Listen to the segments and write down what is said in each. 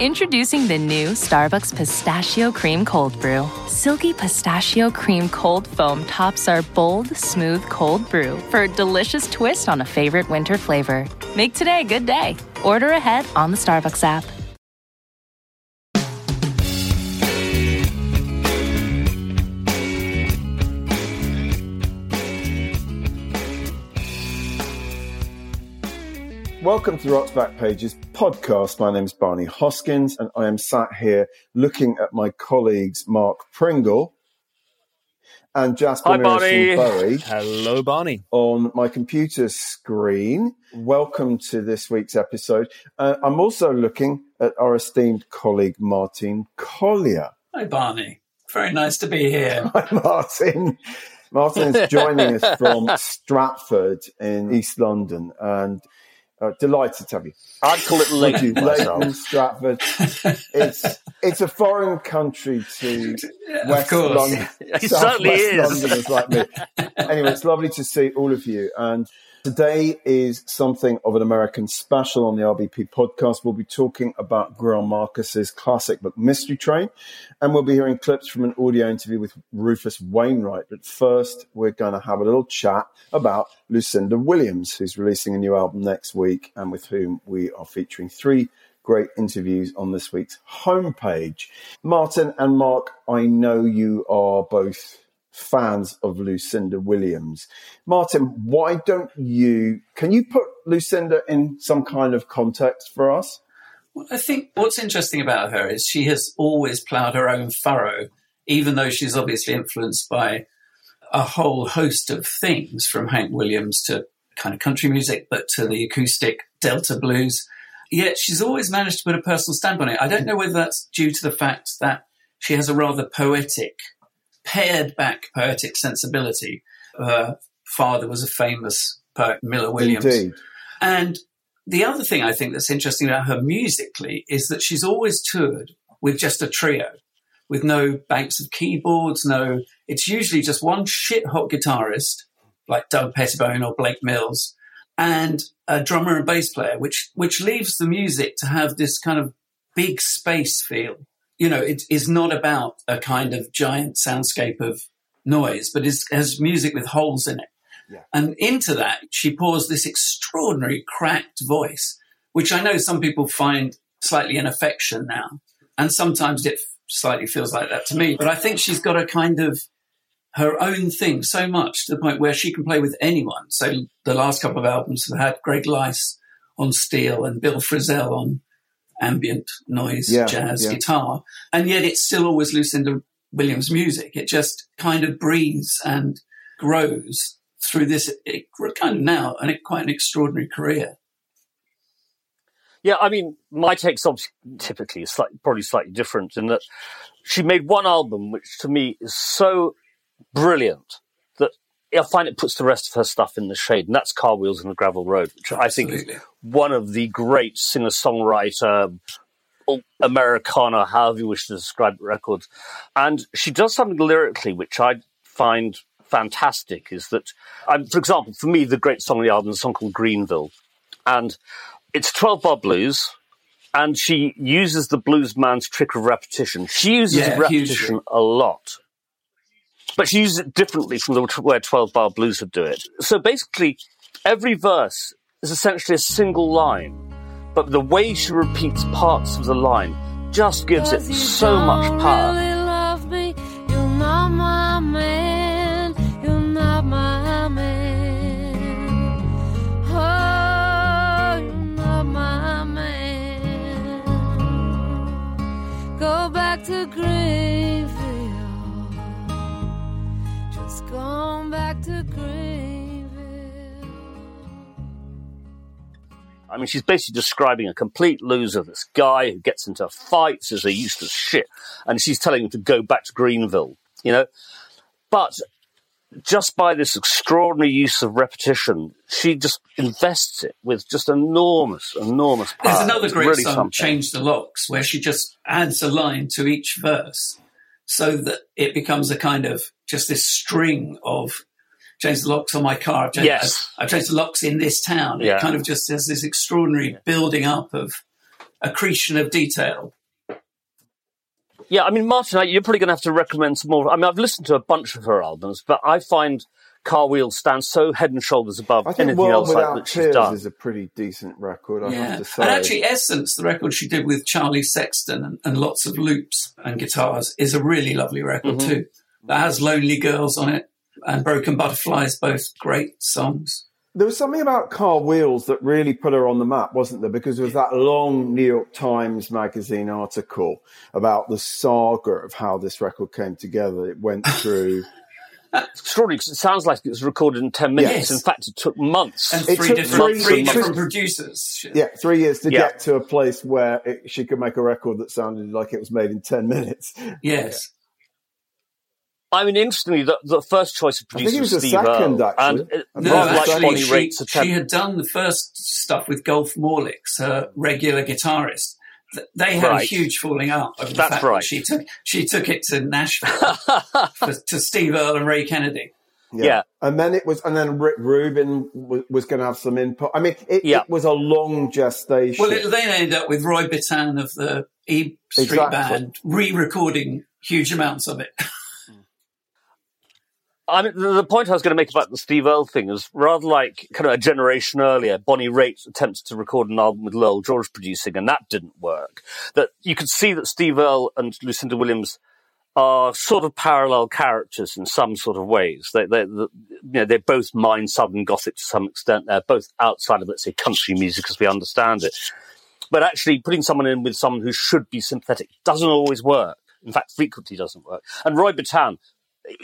Introducing the new Starbucks Pistachio Cream Cold Brew. Silky pistachio cream cold foam tops our bold, smooth cold brew for a delicious twist on a favorite winter flavor. Make today a good day. Order ahead on the Starbucks app. Welcome to the Rock's Back Pages podcast. My name is Barney Hoskyns, and I am sat here looking at my colleagues Mark Pringle and Jasper Hi, Barney. Bowie Hello, Barney. on my computer screen. Welcome to this week's episode. Uh, I'm also looking at our esteemed colleague Martin Colyer. Hi, Barney. Very nice to be here. Hi, Martin. Martin is joining us from Stratford in East London, and uh, delighted to have you. I'd call it Leyton Leyton. Stratford. It's it's a foreign country to West course. London. It South certainly West is. Londoners like me. Anyway, it's lovely to see all of you. And today is something of an American special on the RBP podcast. We'll be talking about Greil Marcus's classic book Mystery Train, and we'll be hearing clips from an audio interview with Rufus Wainwright. But first, we're going to have a little chat about Lucinda Williams, who's releasing a new album next week, and with whom we are featuring three great interviews on this week's homepage. Martin and Mark, I know you are both fans of Lucinda Williams. Martin, why don't you, can you put Lucinda in some kind of context for us? Well, I think what's interesting about her is she has always ploughed her own furrow, even though she's obviously influenced by a whole host of things from Hank Williams to kind of country music, but to the acoustic Delta blues. Yet she's always managed to put a personal stamp on it. I don't know whether that's due to the fact that she has a rather poetic, pared back poetic sensibility. Her father was a famous poet, Miller Williams. Indeed. And the other thing I think that's interesting about her musically is that she's always toured with just a trio, with no banks of keyboards, no, it's usually just one shit hot guitarist, like Doug Pettibone or Blake Mills, and a drummer and bass player, which, which leaves the music to have this kind of big space feel. You know, it is not about a kind of giant soundscape of noise, but is, has music with holes in it. And into that, she pours this extraordinary cracked voice, which I know some people find slightly an affection now. And sometimes it slightly feels like that to me. But I think she's got a kind of her own thing so much to the point where she can play with anyone. So the last couple of albums have had Greg Leisz on steel and Bill Frisell on ambient noise, Yeah, jazz, yeah. guitar. And yet it's still always Lucinda Williams music. It just kind of breathes and grows through this it, kind of now and it, quite an extraordinary career. Yeah, I mean, my take's obviously typically is slightly, probably slightly different in that she made one album which to me is so brilliant that I find it puts the rest of her stuff in the shade, and that's Car Wheels on the Gravel Road, which I think is one of the great singer-songwriter, Americana, however you wish to describe the records. And she does something lyrically which I find fantastic. Is that, um, for example, for me, the great song on the album is a song called Greenville, and it's 12 bar blues. And she uses the blues man's trick of repetition. She uses Yeah, repetition hugely. a lot but she uses it differently from the where 12 bar blues would do it. So basically, every verse is essentially a single line, but the way she repeats parts of the line just gives it so much power. I mean, she's basically describing a complete loser, this guy who gets into fights as a useless shit, and she's telling him to go back to Greenville, you know? But just by this extraordinary use of repetition, she just invests it with just enormous, enormous power. There's another great really song, something. Change the Locks, where she just adds a line to each verse so that it becomes a kind of just this string of change the locks on my car. I've changed, Yes. I've, I've changed the locks in this town. Yeah. It kind of just has this extraordinary building up of accretion of detail. Yeah, I mean, Martin, you're probably going to have to recommend some more. I mean, I've listened to a bunch of her albums, but I find Car Wheels stands so head and shoulders above I think anything World else like, Without that she's Tears done. is a pretty decent record, I yeah. have to say. And actually, Essence, the record she did with Charlie Sexton and, and lots of loops and guitars, is a really lovely record Mm-hmm. too. That has Lonely Girls on it and Broken Butterflies, both great songs. There was something about Car Wheels that really put her on the map, wasn't there? Because there was that long New York Times magazine article about the saga of how this record came together. It went through. It's extraordinary 'cause it sounds like it was recorded in 10 minutes. Yes. In fact, it took months. And It three took different, three- three different producers. yeah, three years to Yeah. get to a place where it, she could make a record that sounded like it was made in 10 minutes. Yes. I mean, interestingly, the, the first choice of I think producer was was the Steve second, Earle. actually. And it, No, No, like actually, Bonnie she, Raitt's she attempt. had done the first stuff with Gurf Morlix, her regular guitarist. They had a huge falling out over the That's fact that right. she took she took it to Nashville for, to Steve Earle and Ray Kennedy. Yeah. And then it was, and then Rick Rubin was, was going to have some input. I mean, it, Yeah. it was a long gestation. Well, it then ended up with Roy Bittan of the E Street Exactly. Band re-recording huge amounts of it. I mean, the, point I was going to make about the Steve Earle thing is rather like kind of a generation earlier, Bonnie Raitt attempted to record an album with Lowell George producing, and that didn't work. That you could see that Steve Earle and Lucinda Williams are sort of parallel characters in some sort of ways. They, they, the, you know, they both mind Southern Gothic to some extent. They're both outside of, let's say, country music as we understand it. But actually, putting someone in with someone who should be sympathetic doesn't always work. In fact, frequently doesn't work. And Roy Bittan,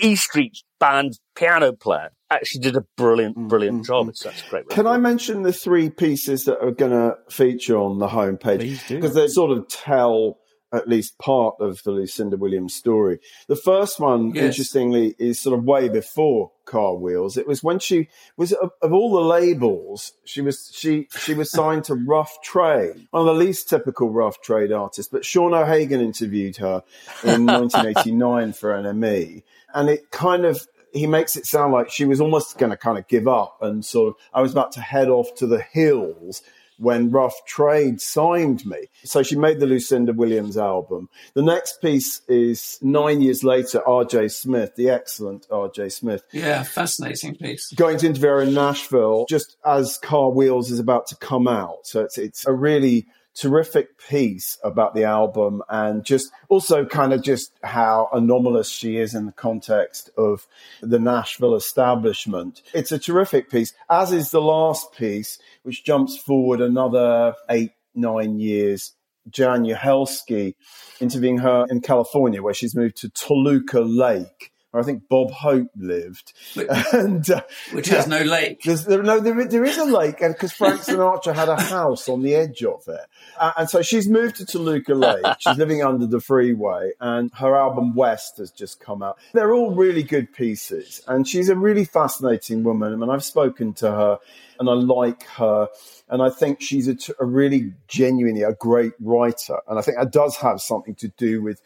E Street Band piano player, actually did a brilliant, mm, brilliant mm, job. Mm. It's such a great record. Can I mention the three pieces that are going to feature on the homepage? Please do. Because they sort of tell at least part of the Lucinda Williams story. The first one, Yes. interestingly, is sort of way before Car Wheels. It was when she was of, of all the labels, she was she she was signed to Rough Trade, one of the least typical Rough Trade artists. But Sean O'Hagan interviewed her in 1989 for NME, and it kind of he makes it sound like she was almost going to kind of give up and sort of I was about to head off to the hills when Rough Trade signed me. So she made the Lucinda Williams album. The next piece is nine years later, RJ Smith, the excellent RJ Smith, yeah, fascinating piece. going to interview her in Nashville just as Car Wheels is about to come out. So it's it's a really terrific piece about the album and just also kind of just how anomalous she is in the context of the Nashville establishment. It's a terrific piece, as is the last piece, which jumps forward another eight, nine years. Jaan Uhelszki interviewing her in California, where she's moved to Toluca Lake, I think Bob Hope lived. And uh, Which has no lake. There's, there, no, there, there is a lake, and because Frank Sinatra had a house on the edge of it. Uh, and so she's moved to Toluca Lake. She's living under the freeway, and her album West has just come out. They're all really good pieces, and she's a really fascinating woman. I mean, I've spoken to her, and I like her, and I think she's a, a really genuinely a great writer, and I think that does have something to do with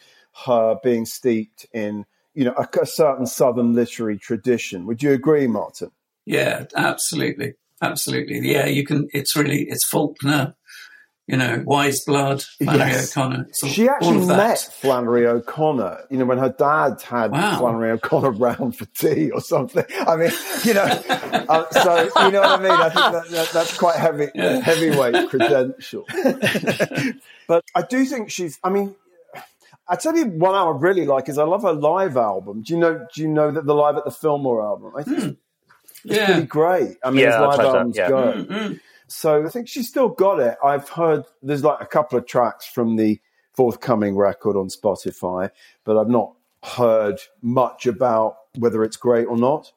her being steeped in. You know, a, a certain Southern literary tradition. Would you agree, Martin? Yeah, absolutely, absolutely. Yeah, you can. It's really it's Faulkner you know, Wise Blood, Flannery Yes. O'Connor. So She actually met Flannery O'Connor, you know, when her dad had Wow. Flannery O'Connor round for tea or something. I mean, you know, uh, so you know what I mean? I think that, that, that's quite heavy, heavyweight credential. but I do think she's, I mean, I tell you one I really like is I love her live album. Do you know, do you know that the live at the Fillmore album? I think it's Yeah. pretty great. I mean, Yeah, live albums yeah. go. Mm-hmm. So I think she's still got it. I've heard there's like a couple of tracks from the forthcoming record on Spotify, but I've not heard much about whether it's great or not.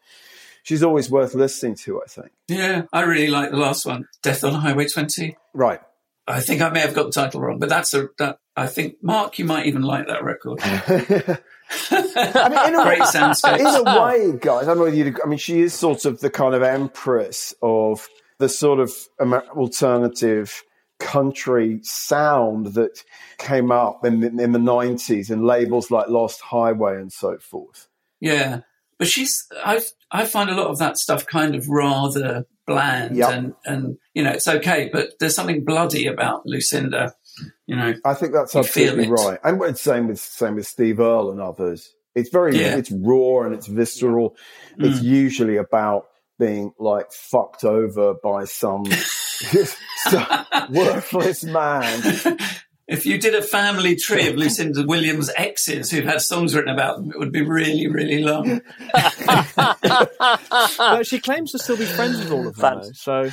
She's always worth listening to, I think. Yeah, I really like the last one, Death on Highway 20. Right. I think I may have got the title wrong, but that's a, that, I think, Mark, you might even like that record. I mean, in a, Great soundscape. in a way, guys, I don't know whether you'd, I mean, she is sort of the kind of empress of the sort of alternative country sound that came up in, the- in the 90s in labels like Lost Highway and so forth. Yeah, but she's I I find a lot of that stuff kind of rather bland Yep. and and you know it's okay, but there's something bloody about Lucinda. You know, I think that's absolutely right. And same with same with Steve Earle and others. It's very Yeah. Mm. it's raw and it's visceral. It's usually about being like fucked over by some, some worthless man. if you did a family tree of Lucinda Williams' exes who've had songs written about them, it would be really really long. No, she claims to still be friends with all of them. though. So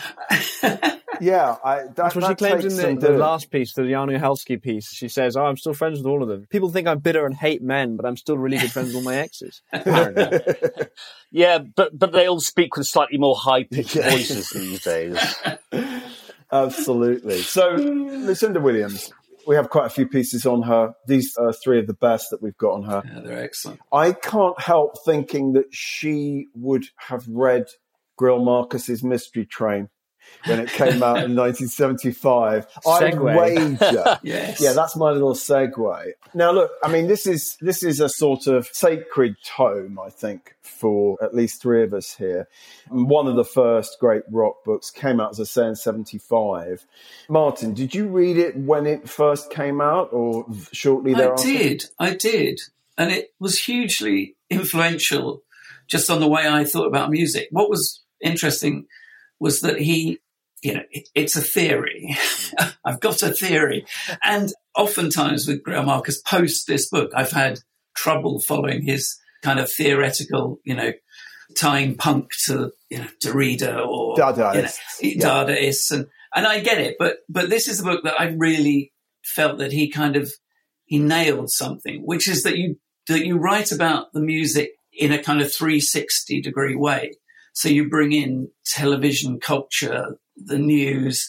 Yeah, I, that, that's what she claims in the, the last piece, the Jaan Uhelszki piece. She says, "Oh, I'm still friends with all of them. People think I'm bitter and hate men, but I'm still really good friends with all my exes." Yeah, but but they all speak with slightly more high pitched voices these days. Absolutely. So, Lucinda Williams, we have quite a few pieces on her. These are three of the best that we've got on her. Yeah, they're excellent. I can't help thinking that she would have read Greil Marcus's Mystery Train when it came out in 1975. I wager. Yes. Yeah, that's my little segue. Now, look, I mean, this is this is a sort of sacred tome, I think, for at least three of us here. One of the first great rock books came out, as I say, in '75. Martin, did you read it when it first came out, or shortly after I did. I did. And it was hugely influential just on the way I thought about music. What was interesting was that he, you know, it, it's a theory. Hmm. I've got a theory. And oftentimes with Greil Marcus post this book, I've had trouble following his kind of theoretical, you know, tying punk to, you know, Derrida or Dadaists. you know, Dadaists. And, and I get it, but, but this is the book that I really felt that he kind of, he nailed something, which is that you that you write about the music in a kind of 360 degree way. So you bring in television culture, the news,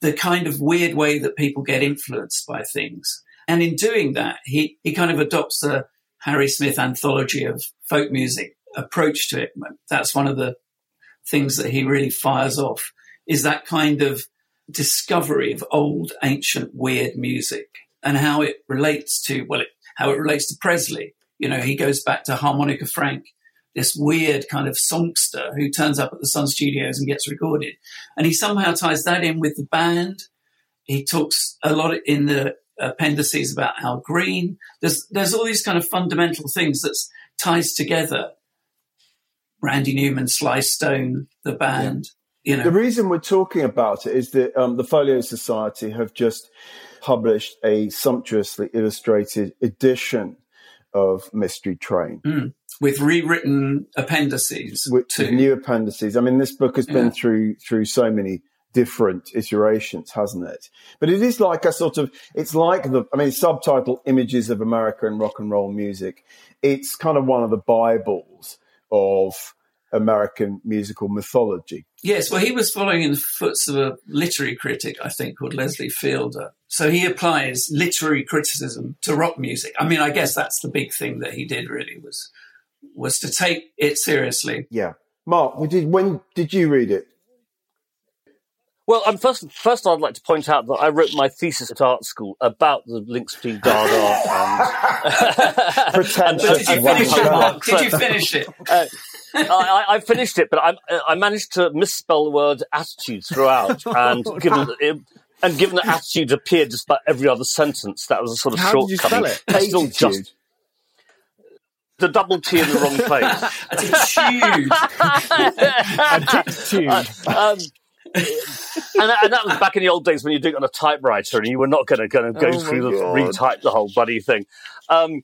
the kind of weird way that people get influenced by things. And in doing that, he, he kind of adopts a Harry Smith anthology of folk music approach to it. That's one of the things that he really fires off is that kind of discovery of old, ancient, weird music and how it relates to, well, it, how it relates to Presley. You know, he goes back to Harmonica Frank, this weird kind of songster who turns up at the Sun Studios and gets recorded. And he somehow ties that in with the band. He talks a lot in the appendices about Al Green. There's, there's all these kind of fundamental things that ties together Randy Newman, Sly Stone, the band, you know. The reason we're talking about it is that um, the Folio Society have just published a sumptuously illustrated edition of Mystery Train hmm. with rewritten appendices with, with new appendices. I mean, this book has been through through so many different iterations, hasn't it? But it is like a sort of it's like the I mean, subtitle "Images of America and Rock and Roll Music." It's kind of one of the bibles of American musical mythology. Yes, well, he was following in the footsteps of a literary critic, I think, called Leslie Fiedler. So he applies literary criticism to rock music. I mean, I guess that's the big thing that he did. Really was was to take it seriously. Yeah, Mark, did, when did you read it? Well, um, first, first, I'd like to point out that I wrote my thesis at art school about the links between Dada and. Pretentious. Did you finish it? Did you finish it? I, I, I finished it, but I, I managed to misspell the word attitude throughout and given it, and given that attitude appeared just about every other sentence, that was a sort of How did you shortcoming. spell it? Still just Attitude. the double T in the wrong place. Attitude. Attitude. um, and, that, and that was back in the old days when you're doing it on a typewriter and you were not going to go Oh through the retype the whole bloody thing. Um,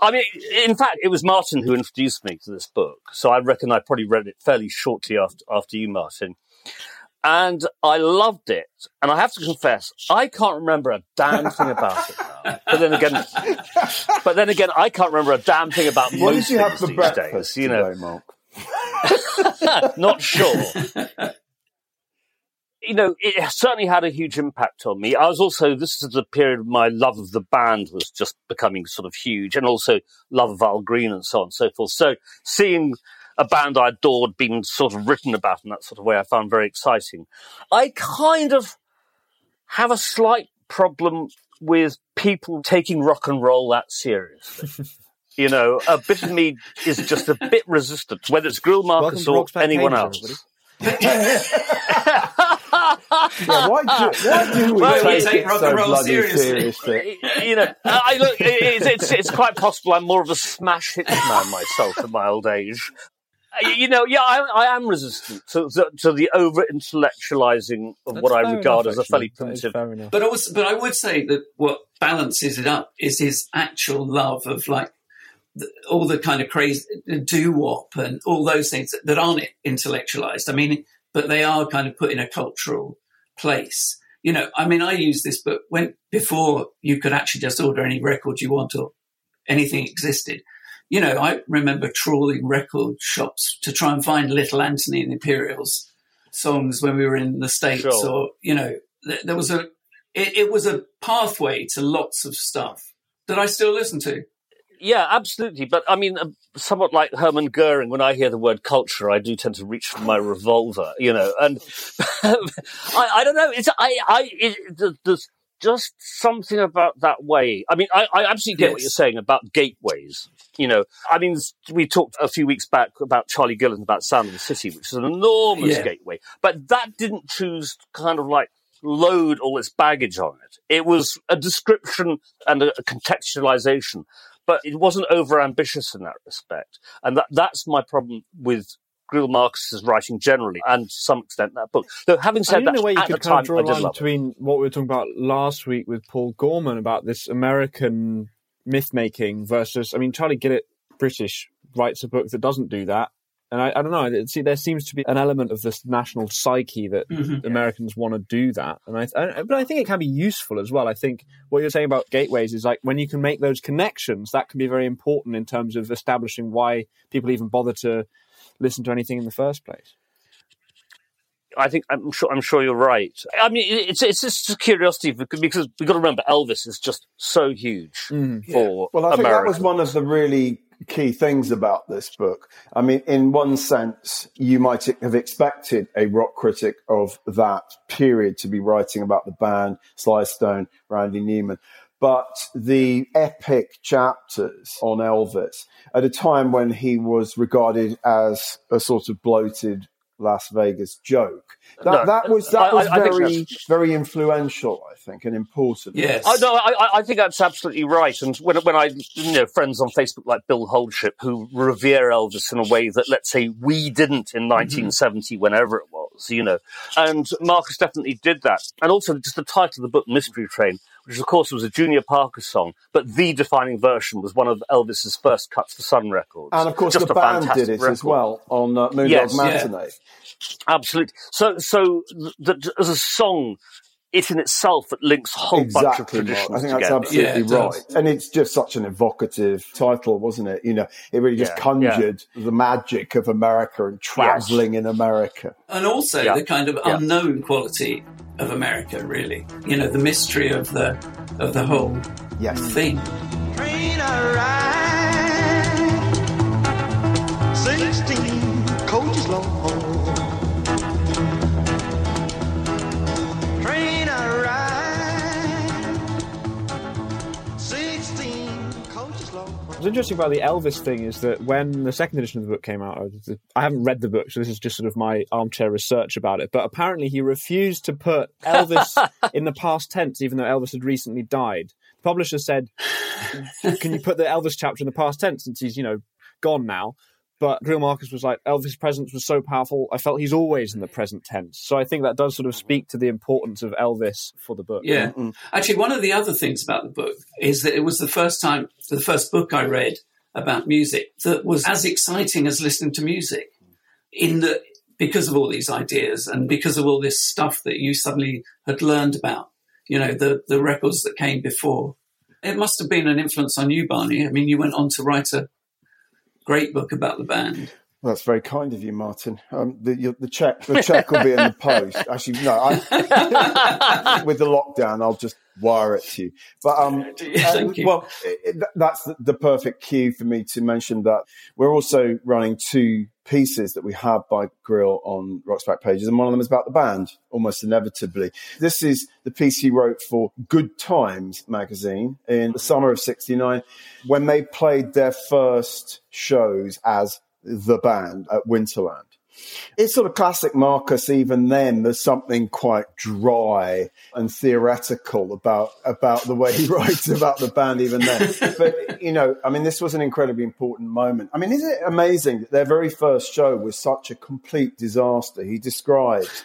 I mean, in fact, it was Martin who introduced me to this book, so I reckon I probably read it fairly shortly after after you, Martin. And I loved it, and I have to confess, I can't remember a damn thing about it now. But then again, but then again, I can't remember a damn thing about What most did you have for breakfast days. You know, today, Mark? not sure. You know, it certainly had a huge impact on me. I was also, this is the period my love of the band was just becoming sort of huge and also love of Al Green and so on and so forth. So seeing a band I adored being sort of written about in that sort of way, I found very exciting. I kind of have a slight problem with people taking rock and roll that seriously. You know, a bit of me is just a bit resistant, whether it's Greil Marcus or anyone else. everybody. Yeah, why do, why do we Well, take, you take it rock so bloody seriously. seriously? you know, I look. It's, it's it's quite possible I'm more of a smash hit man myself in my old age. Uh, You know, yeah, I, I am resistant to, to, to the over intellectualizing of That's what I regard enough, as a fairly actually. That is primitive. Fair. But also, but I would say that what balances it up is his actual love of like the, all the kind of crazy doo wop and all those things that, that aren't intellectualized. I mean, but they are kind of put in a cultural place. You know, I mean, I use this book when before you could actually just order any record you want or anything existed. You know, I remember trawling record shops to try and find Little Anthony and the Imperials songs when we were in the States Sure. or, you know, th- there was a, it, it was a pathway to lots of stuff that I still listen to. Yeah, absolutely. But I mean, uh, somewhat like Hermann Goering, when I hear the word culture, I do tend to reach for my revolver, you know. And I, I don't know. It's I, I, it, there's just something about that way. I mean, I, I absolutely get what you're saying about gateways. You know, I mean, we talked a few weeks back about Charlie Gillett about Sound of the City, which is an enormous Yeah. gateway, but that didn't choose to kind of like load all its baggage on it. It was a description and a contextualization, but it wasn't over ambitious in that respect. And that, that's my problem with Greil Marcus's writing generally, and to some extent that book. Though having said that, in a way you could kind time, of draw a line love it. between what we were talking about last week with Paul Gorman about this American myth making versus, I mean, Charlie Gillett, British, writes a book that doesn't do that. And I, I don't know. See, there seems to be an element of this national psyche that mm-hmm. Americans want to do that, and I, I, but I think it can be useful as well. I think what you're saying about gateways is like when you can make those connections, that can be very important in terms of establishing why people even bother to listen to anything in the first place. I think I'm sure I'm sure you're right. I mean, it's it's just a curiosity because because we've got to remember Elvis is just so huge mm-hmm. for Well, I think America. that was one of the really key things about this book. I mean, in one sense, you might have expected a rock critic of that period to be writing about the band, Sly Stone, Randy Newman. But the epic chapters on Elvis at a time when he was regarded as a sort of bloated Las Vegas joke. That, No, that was that I- was I think very very influential, I think, and important. Yes. I, no, I, I- I think that's absolutely right. And when, when I, you know, friends on Facebook like Bill Holdship who revere Elvis in a way that, let's say, we didn't in mm-hmm. 1970, whenever it was, you know. And Marcus definitely did that. And also just the title of the book, Mystery Train, which of course was a Junior Parker song, but the defining version was one of Elvis's first cuts for Sun Records. And of course, Just the band did it as well on uh, Moondog Yes. Yeah. Absolutely. So, so as a song, it in itself it links a whole bunch of Exactly, Mark. traditions I think that's together. absolutely Yeah, right. does. And it's just such an evocative title, wasn't it? You know, it really just Yeah, conjured the magic of America and traveling in America. and also Yeah. the kind of Yeah. unknown quality of America, really. You know, the mystery of the of the whole Yes. thing. What's interesting about the Elvis thing is that when the second edition of the book came out, I haven't read the book, so this is just sort of my armchair research about it. But apparently, he refused to put Elvis in the past tense, even though Elvis had recently died. The publisher said, "Can you put the Elvis chapter in the past tense since he's you know gone now?" But Greil Marcus was like, oh, Elvis' presence was so powerful, I felt he's always in the present tense. So I think that does sort of speak to the importance of Elvis for the book. Yeah. Mm-hmm. Actually, one of the other things about the book is that it was the first time, the first book I read about music that was as exciting as listening to music. In the because of all these ideas and because of all this stuff that you suddenly had learned about, you know, the the records that came before. It must have been an influence on you, Barney. I mean, you went on to write a great book about the band. That's very kind of you, Martin. Um, the, the check, the check will be in the post. Actually, no. I, with the lockdown, I'll just wire it to you. But um, uh, you. well, it- that's the, the perfect cue for me to mention that we're also running two pieces that we have by Greil on Rock's back pages, and one of them is about the band, almost inevitably. This is the piece he wrote for Good Times magazine in the summer of '69, when they played their first shows as the band at Winterland. It's sort of classic Marcus. Even then, there's something quite dry and theoretical about about the way he writes about the band. Even then, but you know, I mean, this was an incredibly important moment. I mean, isn't it amazing that their very first show was such a complete disaster? He describes,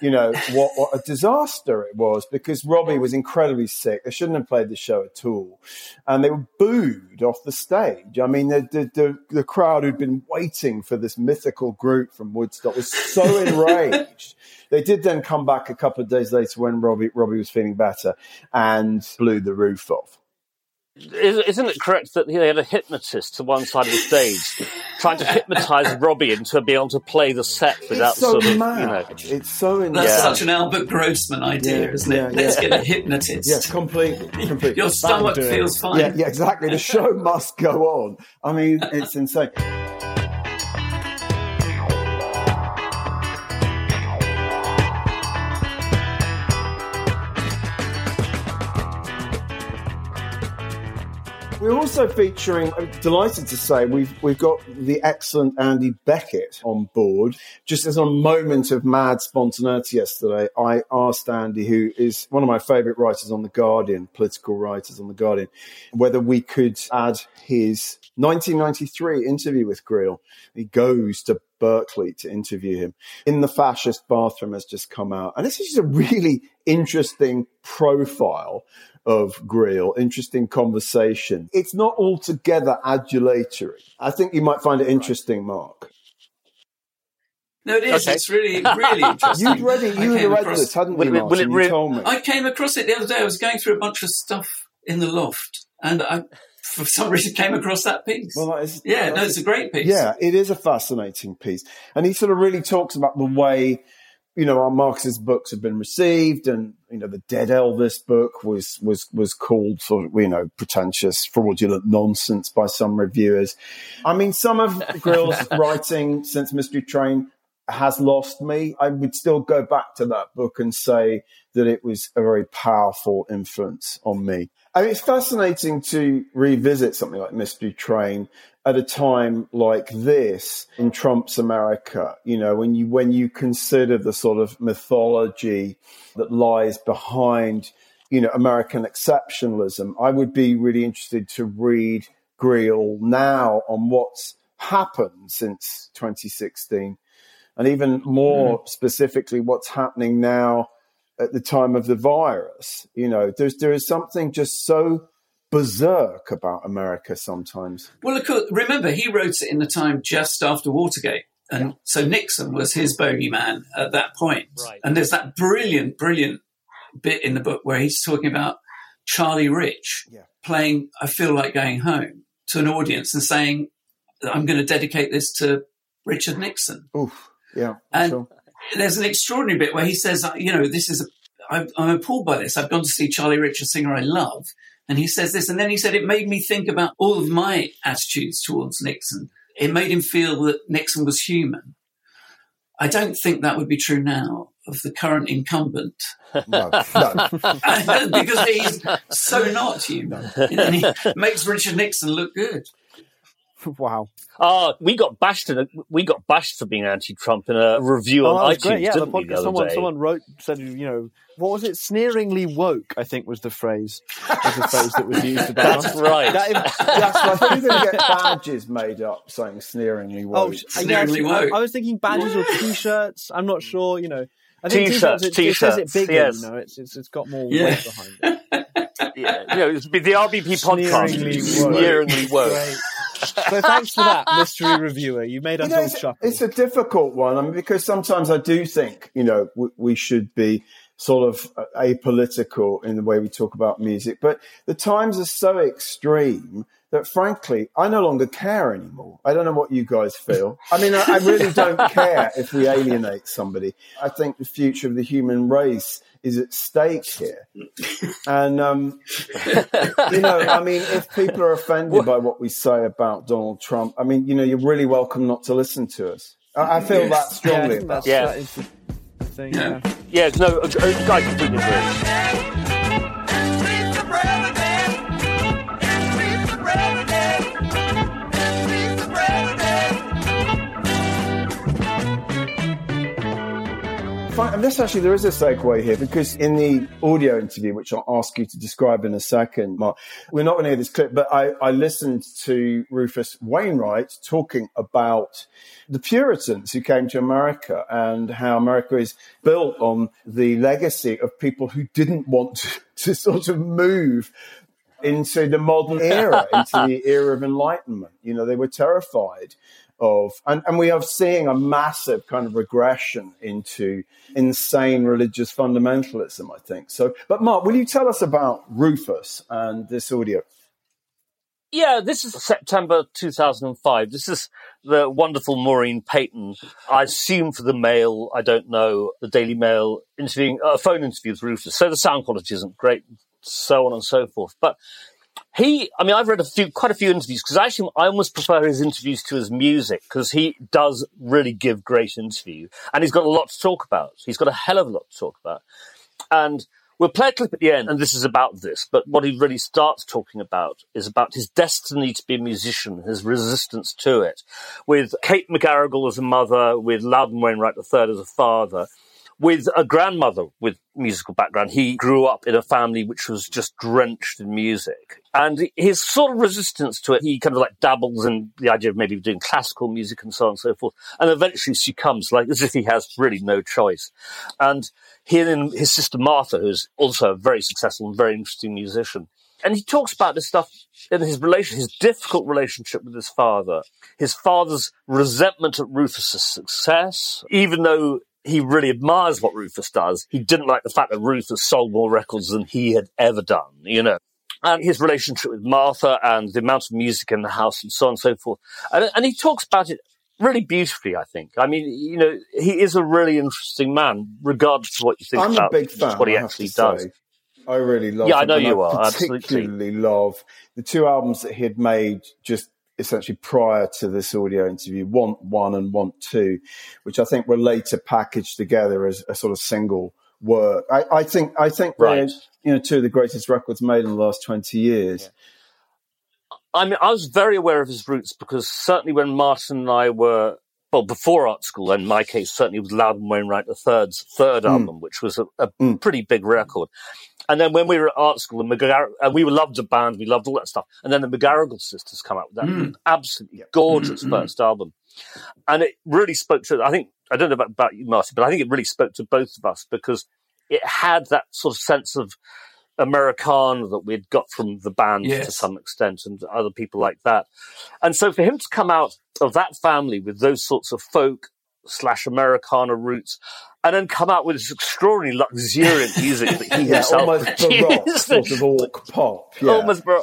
you know, what what a disaster it was because Robbie was incredibly sick. They shouldn't have played the show at all, and they were booed off the stage. I mean, the the the, the crowd who'd been waiting for this mythical group from Woodstock was so enraged. They did then come back a couple of days later when Robbie Robbie was feeling better and blew the roof off. Is- Isn't it correct that they had a hypnotist to one side of the stage trying to hypnotize Robbie into being able to play the set without it's so sort of, mad. you know. It's so insane. That's such an Albert Grossman idea, Yeah, isn't it? yeah, Let's yeah. get a hypnotist. Yes, completely, completely. Your stomach feels fine. Yeah, yeah, exactly. The show must go on. I mean, it's insane. We're also featuring, I'm delighted to say, we've, we've got the excellent Andy Beckett on board. Just as a moment of mad spontaneity yesterday, I asked Andy, who is one of my favourite writers on The Guardian, political writers on The Guardian, whether we could add his 1993 interview with Greil. He goes to Berkeley to interview him. In the Fascist Bathroom has just come out. And this is just a really interesting profile of Greil, interesting conversation. It's not altogether adulatory. I think you might find it interesting, Mark. No, it is. Okay. It's really, really interesting. You'd read it, you had came read across- this, hadn't Will you, it- will Martin? it you re- told me. I came across it the other day. I was going through a bunch of stuff in the loft, and I, for some reason, came across that piece. Well, that is- yeah, no, it's a great piece. Yeah, it is a fascinating piece. And he sort of really talks about the way, you know, our Marxist books have been received and, you know, the Dead Elvis book was, was, was called sort of, you know, pretentious, fraudulent nonsense by some reviewers. I mean, some of Greil's writing since Mystery Train has lost me. I would still go back to that book and say that it was a very powerful influence on me. I mean, it's fascinating to revisit something like Mystery Train at a time like this in Trump's America. You know, when you when you consider the sort of mythology that lies behind, you know, American exceptionalism, I would be really interested to read Greil now on what's happened since 2016 and even more mm-hmm. specifically what's happening now at the time of the virus you know there's there is something just so berserk about america sometimes Well, of course, remember, he wrote it in the time just after Watergate. And so Nixon was his bogeyman at that point. Right. And there's that brilliant, brilliant bit in the book where he's talking about Charlie Rich Yeah. playing I Feel Like Going Home to an audience and saying, I'm going to dedicate this to Richard Nixon. Oof, yeah And sure. there's an extraordinary bit where he says, uh, you know, this is, a, I'm, I'm appalled by this. I've gone to see Charlie Rich, a singer I love. And he says this. And then he said, it made me think about all of my attitudes towards Nixon. It made him feel that Nixon was human. I don't think that would be true now of the current incumbent No, no. because he's so not human. And he makes Richard Nixon look good. wow. Uh, we got bashed in a, we got bashed for being anti-Trump in a review Oh, on that iTunes, great. Yeah, the didn't we, the podcast. other Someone, day? someone wrote, said, you know, what was it? Sneeringly woke, I think was the phrase. Was the phrase that was used about That's us. right. That, Yes, I think you're going to get badges made up saying sneeringly oh, woke. sh- Sneeringly yes, I, woke. I was thinking badges or t-shirts. I'm not sure. You know, I think T-shirts, t-shirts. It, it says it t-shirts, bigger. yes. You know, it's, it's it's got more Yeah. weight behind it. yeah, you know, it's the RBP podcast. Sneeringly is woke. Sneeringly woke. So thanks for that, mystery reviewer. You made us You know, all it's, chuckle. it's a difficult one. I mean, because sometimes I do think, you know, we, we should be sort of uh, apolitical in the way we talk about music, but the times are so extreme that frankly, I no longer care anymore. I don't know what you guys feel. I mean, I, I really don't care if we alienate somebody. I think the future of the human race is at stake here. And, um, you know, I mean, if people are offended by what we say about Donald Trump, I mean, you know, you're really welcome not to listen to us. I, I feel that yeah, I strongly think about that's, Yeah. that is the thing. Yeah. Yeah. Yeah, no, I completely agree. And this actually, there is a segue here because in the audio interview, which I'll ask you to describe in a second, Mark, we're not going to hear this clip, but I, I listened to Rufus Wainwright talking about the Puritans who came to America and how America is built on the legacy of people who didn't want to, to sort of move into the modern era, into the era of enlightenment. You know, they were terrified of, and, and we are seeing a massive kind of regression into insane religious fundamentalism, I think. So, but Mark, will you tell us about Rufus and this audio? Yeah, this is September 2005. This is the wonderful Maureen Paton. I assume for the Mail, I don't know, the Daily Mail interviewing, a phone interview with Rufus. So the sound quality isn't great, so on and so forth. But he, I mean, I've read a few, quite a few interviews because actually I almost prefer his interviews to his music because he does really give great interview and he's got a lot to talk about. He's got a hell of a lot to talk about. And we'll play a clip at the end, and this is about this. But what he really starts talking about is about his destiny to be a musician, his resistance to it, with Kate McGarrigle as a mother, with Loudon Wainwright III as a father, with a grandmother with musical background. He grew up in a family which was just drenched in music. And his sort of resistance to it, he kind of like dabbles in the idea of maybe doing classical music and so on and so forth, and eventually succumbs, like as if he has really no choice. And he and his sister Martha, who's also a very successful and very interesting musician. And he talks about this stuff in his relation, his difficult relationship with his father, his father's resentment at Rufus's success, even though he really admires what Rufus does. He didn't like the fact that Rufus sold more records than he had ever done, you know. And his relationship with Martha and the amount of music in the house and so on and so forth. And, and he talks about it really beautifully, I think. I mean, you know, he is a really interesting man, regardless of what you think I'm a about big fan. what he I actually does. say. I really love. Yeah, I know you are, Particularly love the two albums that he had made just essentially prior to this audio interview. Want one and Want two, which I think were later packaged together as a sort of single work. I, I think. I think Right. you know two of the greatest records made in the last twenty years. I mean, I was very aware of his roots because certainly when Martin and I were, well, before art school, in my case, certainly with Loudon Wainwright III's third album, which was a, a Mm. pretty big record. And then when we were at art school, and, McGar- and we loved the band, we loved all that stuff. And then the McGarrigle sisters come out with that Mm. absolutely gorgeous first album. And it really spoke to, I think, I don't know about, about you, Martin, but I think it really spoke to both of us because it had that sort of sense of Americana that we'd got from the band to some extent and other people like that. And so for him to come out of that family with those sorts of folk slash Americana roots and then come out with this extraordinary luxuriant music that he Yeah, himself almost baroque, produced. sort of orc pop. Yeah. Almost bro-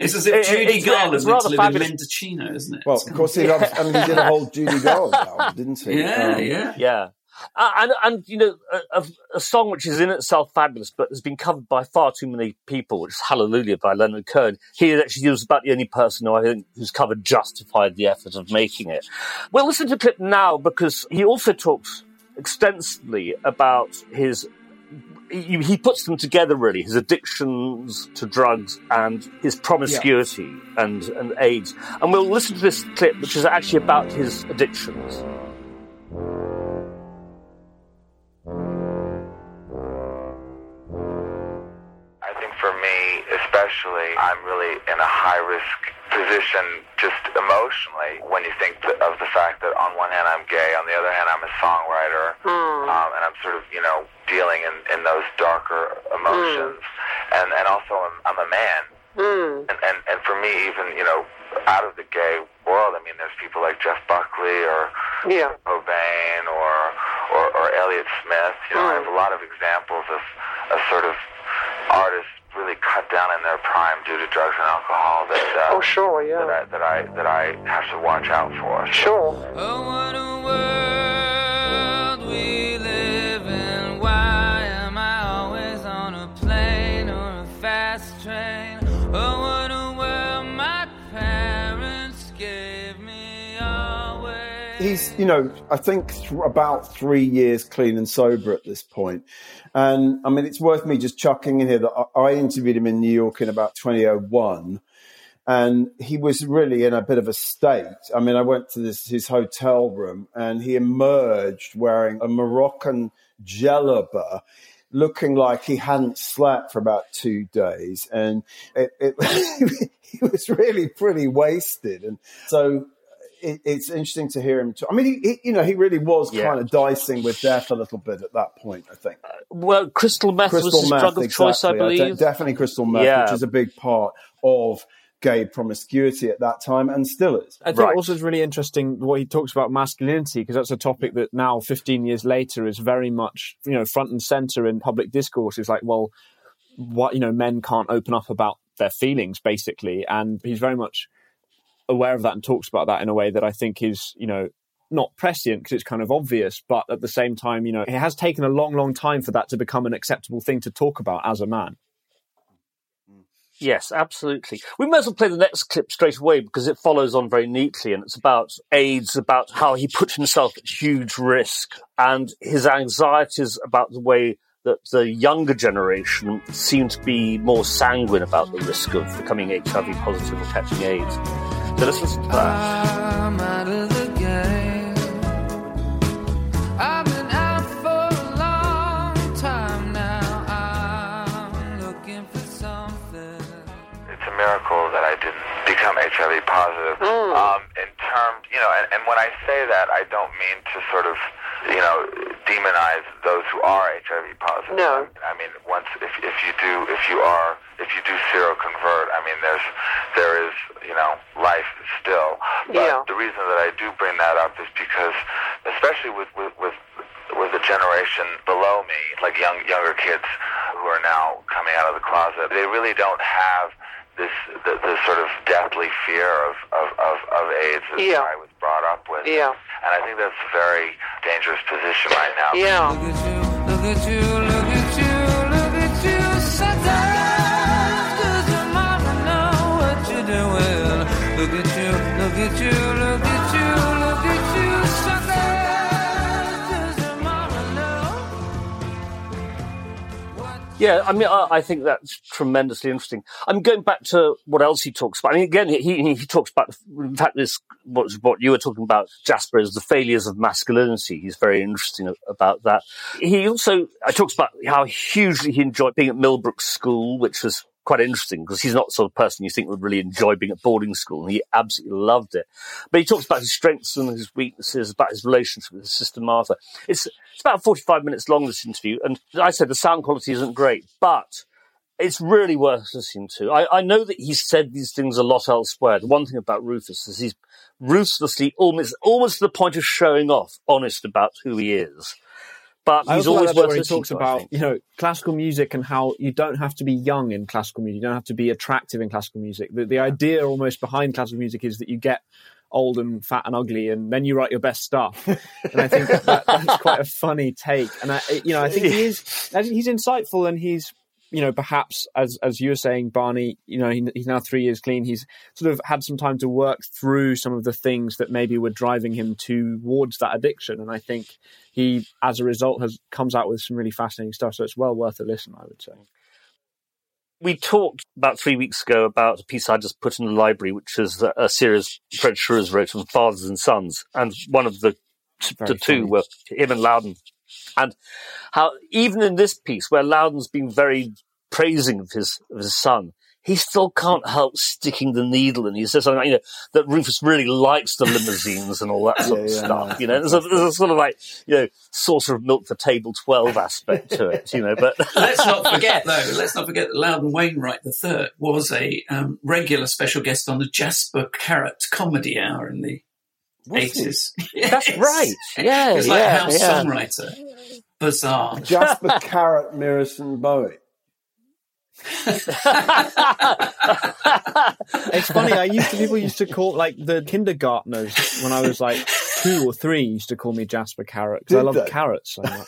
It's as if It- it- Judy Garland it's went rather to live fabulous. in Mendocino, isn't it? Well, It's of course, he loves. I mean, he did a whole Judy Garland album, didn't he? Yeah, Um, yeah. Yeah. Uh, and and you know a, a, a song which is in itself fabulous, but has been covered by far too many people, which is "Hallelujah" by Leonard Cohen. He actually was about the only person who I think who's covered justified the effort of making it. We'll listen to the clip now because he also talks extensively about his. He, he puts them together really his addictions to drugs and his promiscuity and, and AIDS. And we'll listen to this clip, which is actually about his addictions. I think for me, especially, I'm really in a high risk position just emotionally when you think th- of the fact that on one hand I'm gay, on the other hand I'm a songwriter, oh. um, and I'm sort of, you know, dealing in, in those darker emotions. Mm. And, and also I'm, I'm a man. Mm. And, and, and for me, even, you know, out of the gay world, I mean, there's people like Jeff Buckley or Yeah. Cobain or, or, or Elliott Smith. You know, I mm. have a lot of examples of, of sort of artists really cut down in their prime due to drugs and alcohol that, uh, Oh, sure, yeah that, yeah. I, that, I, that I have to watch out for. So- Sure. Oh, what a world we live in. Why am I always on a plane or a fast train? Oh, what a world my parents gave me always. he's you know i think th- about three years clean and sober at this point and i mean it's worth me just chucking in here that i, interviewed him in new york in about 2001 and he was really in a bit of a state. I mean i went to this his hotel room and he emerged wearing a moroccan jellaba looking like he hadn't slept for about two days. And it, it he was really pretty wasted. And so it, it's interesting to hear him. Talk. I mean, he, he, you know, he really was Yeah. kind of dicing with death a little bit at that point. I think uh, Well, crystal meth was his drug of choice, I exactly. believe. de- definitely crystal meth, Yeah. which is a big part of gay promiscuity at that time, and still is. I think also it's really interesting what he talks about masculinity because that's a topic that now, 15 years later, is very much you know front and center in public discourse. It's like, well, what you know, men can't open up about their feelings basically, and he's very much aware of that and talks about that in a way that I think is you know not prescient because it's kind of obvious, but at the same time, you know, it has taken a long, long time for that to become an acceptable thing to talk about as a man. Yes, absolutely. We might as well play the next clip straight away because it follows on very neatly and it's about AIDS, about how he put himself at huge risk and his anxieties about the way that the younger generation seem to be more sanguine about the risk of becoming HIV positive or catching AIDS. So let's listen to that. I'm out of the game. I've been out for a long time now. I'm looking for something. it's a miracle that I didn't become HIV positive. Hmm. Um, in terms, you know, and, and when I say that, I don't mean to sort of, you know, demonize those who are HIV positive. No. I mean, once if if you do if you are if you do seroconvert, I mean, there's there is you know life still. But Yeah. the reason that I do bring that up is because, especially with with with with the generation below me, like young younger kids who are now coming out of the closet, they really don't have this the, the sort of deathly fear of of, of, of AIDS that Yeah. I was brought up with. Yeah. And I think that's a very dangerous position right now. Yeah. Look at you, look at you, look at you, look Yeah, I mean, I, I think that's tremendously interesting. I'm going back to what else he talks about. I mean, again, he he talks about, in fact, this what what you were talking about, Jasper, is the failures of masculinity. He's very interesting about that. He also uh, talks about how hugely he enjoyed being at Millbrook School, which was quite interesting because he's not the sort of person you think would really enjoy being at boarding school, and he absolutely loved it. But he talks about his strengths and his weaknesses, about his relationship with his sister Martha. It's it's about 45 minutes long, this interview, and I said the sound quality isn't great, but it's really worth listening to. I, I know that he's said these things a lot elsewhere. The one thing about Rufus is he's ruthlessly, almost, almost to the point of showing off, honest about who he is. But he's always like that worth where he talks about you know classical music and how you don't have to be young in classical music. You don't have to be attractive in classical music. The, the idea almost behind classical music is that you get old and fat and ugly, and then you write your best stuff. And I think that, that's quite a funny take. And I, you know, I think he is he's insightful and he's you know, perhaps as as you were saying, Barney, you know, he, he's now three years clean. He's sort of had some time to work through some of the things that maybe were driving him towards that addiction, and I think he, as a result, has comes out with some really fascinating stuff. So it's well worth a listen, I would say. We talked about three weeks ago about a piece I just put in the library, which is a, series Fred Schruers wrote on fathers and sons, and one of the Very the two funny. were him and Loudon, and how even in this piece where Loudon's been very praising of his of his son, he still can't help sticking the needle in. He says something like, you know, that Rufus really likes the limousines and all that sort of Yeah, yeah, stuff. no, you know, there's a, there's a sort of like, you know, saucer of milk for table 12 aspect to it, you know, but. let's not forget, though, let's not forget that Loudon Wainwright III was a um, regular special guest on the Jasper Carrott comedy hour in the Was he? 80s. That's right. Yeah, He was like yeah, a house yeah. songwriter. Bizarre. Jasper Carrott, Mirison Bowie. It's funny. I used to people used to call like the kindergartners when I was like two or three used to call me Jasper Carrott because I love carrots so much.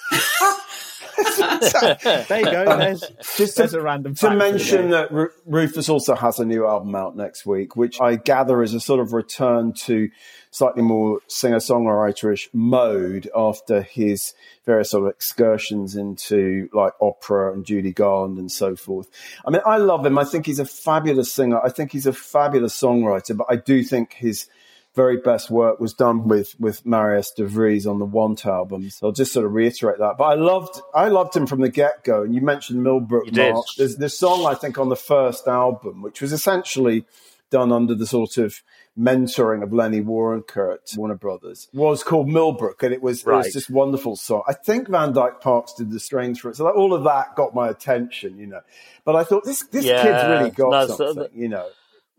there you go. Um, there's, Just there's to, a random to fact for the mention day. that Ru- Rufus also has a new album out next week, which I gather is a sort of return to slightly more singer-songwriterish mode after his various sort of excursions into like opera and Judy Garland and so forth. I mean, I love him. I think he's a fabulous singer. I think he's a fabulous songwriter, but I do think his very best work was done with with Marius de Vries on the Want album. So I'll just sort of reiterate that. But I loved I loved him from the get go. And you mentioned Millbrook You. Mark. There's this song I think on the first album, which was essentially done under the sort of mentoring of Lenny Waronker at Warner Brothers, was called Millbrook, and it was it was this wonderful song. I think Van Dyke Parks did the strings for it, so all of that got my attention, you know. But I thought this this Yeah, kid's really got something, you know.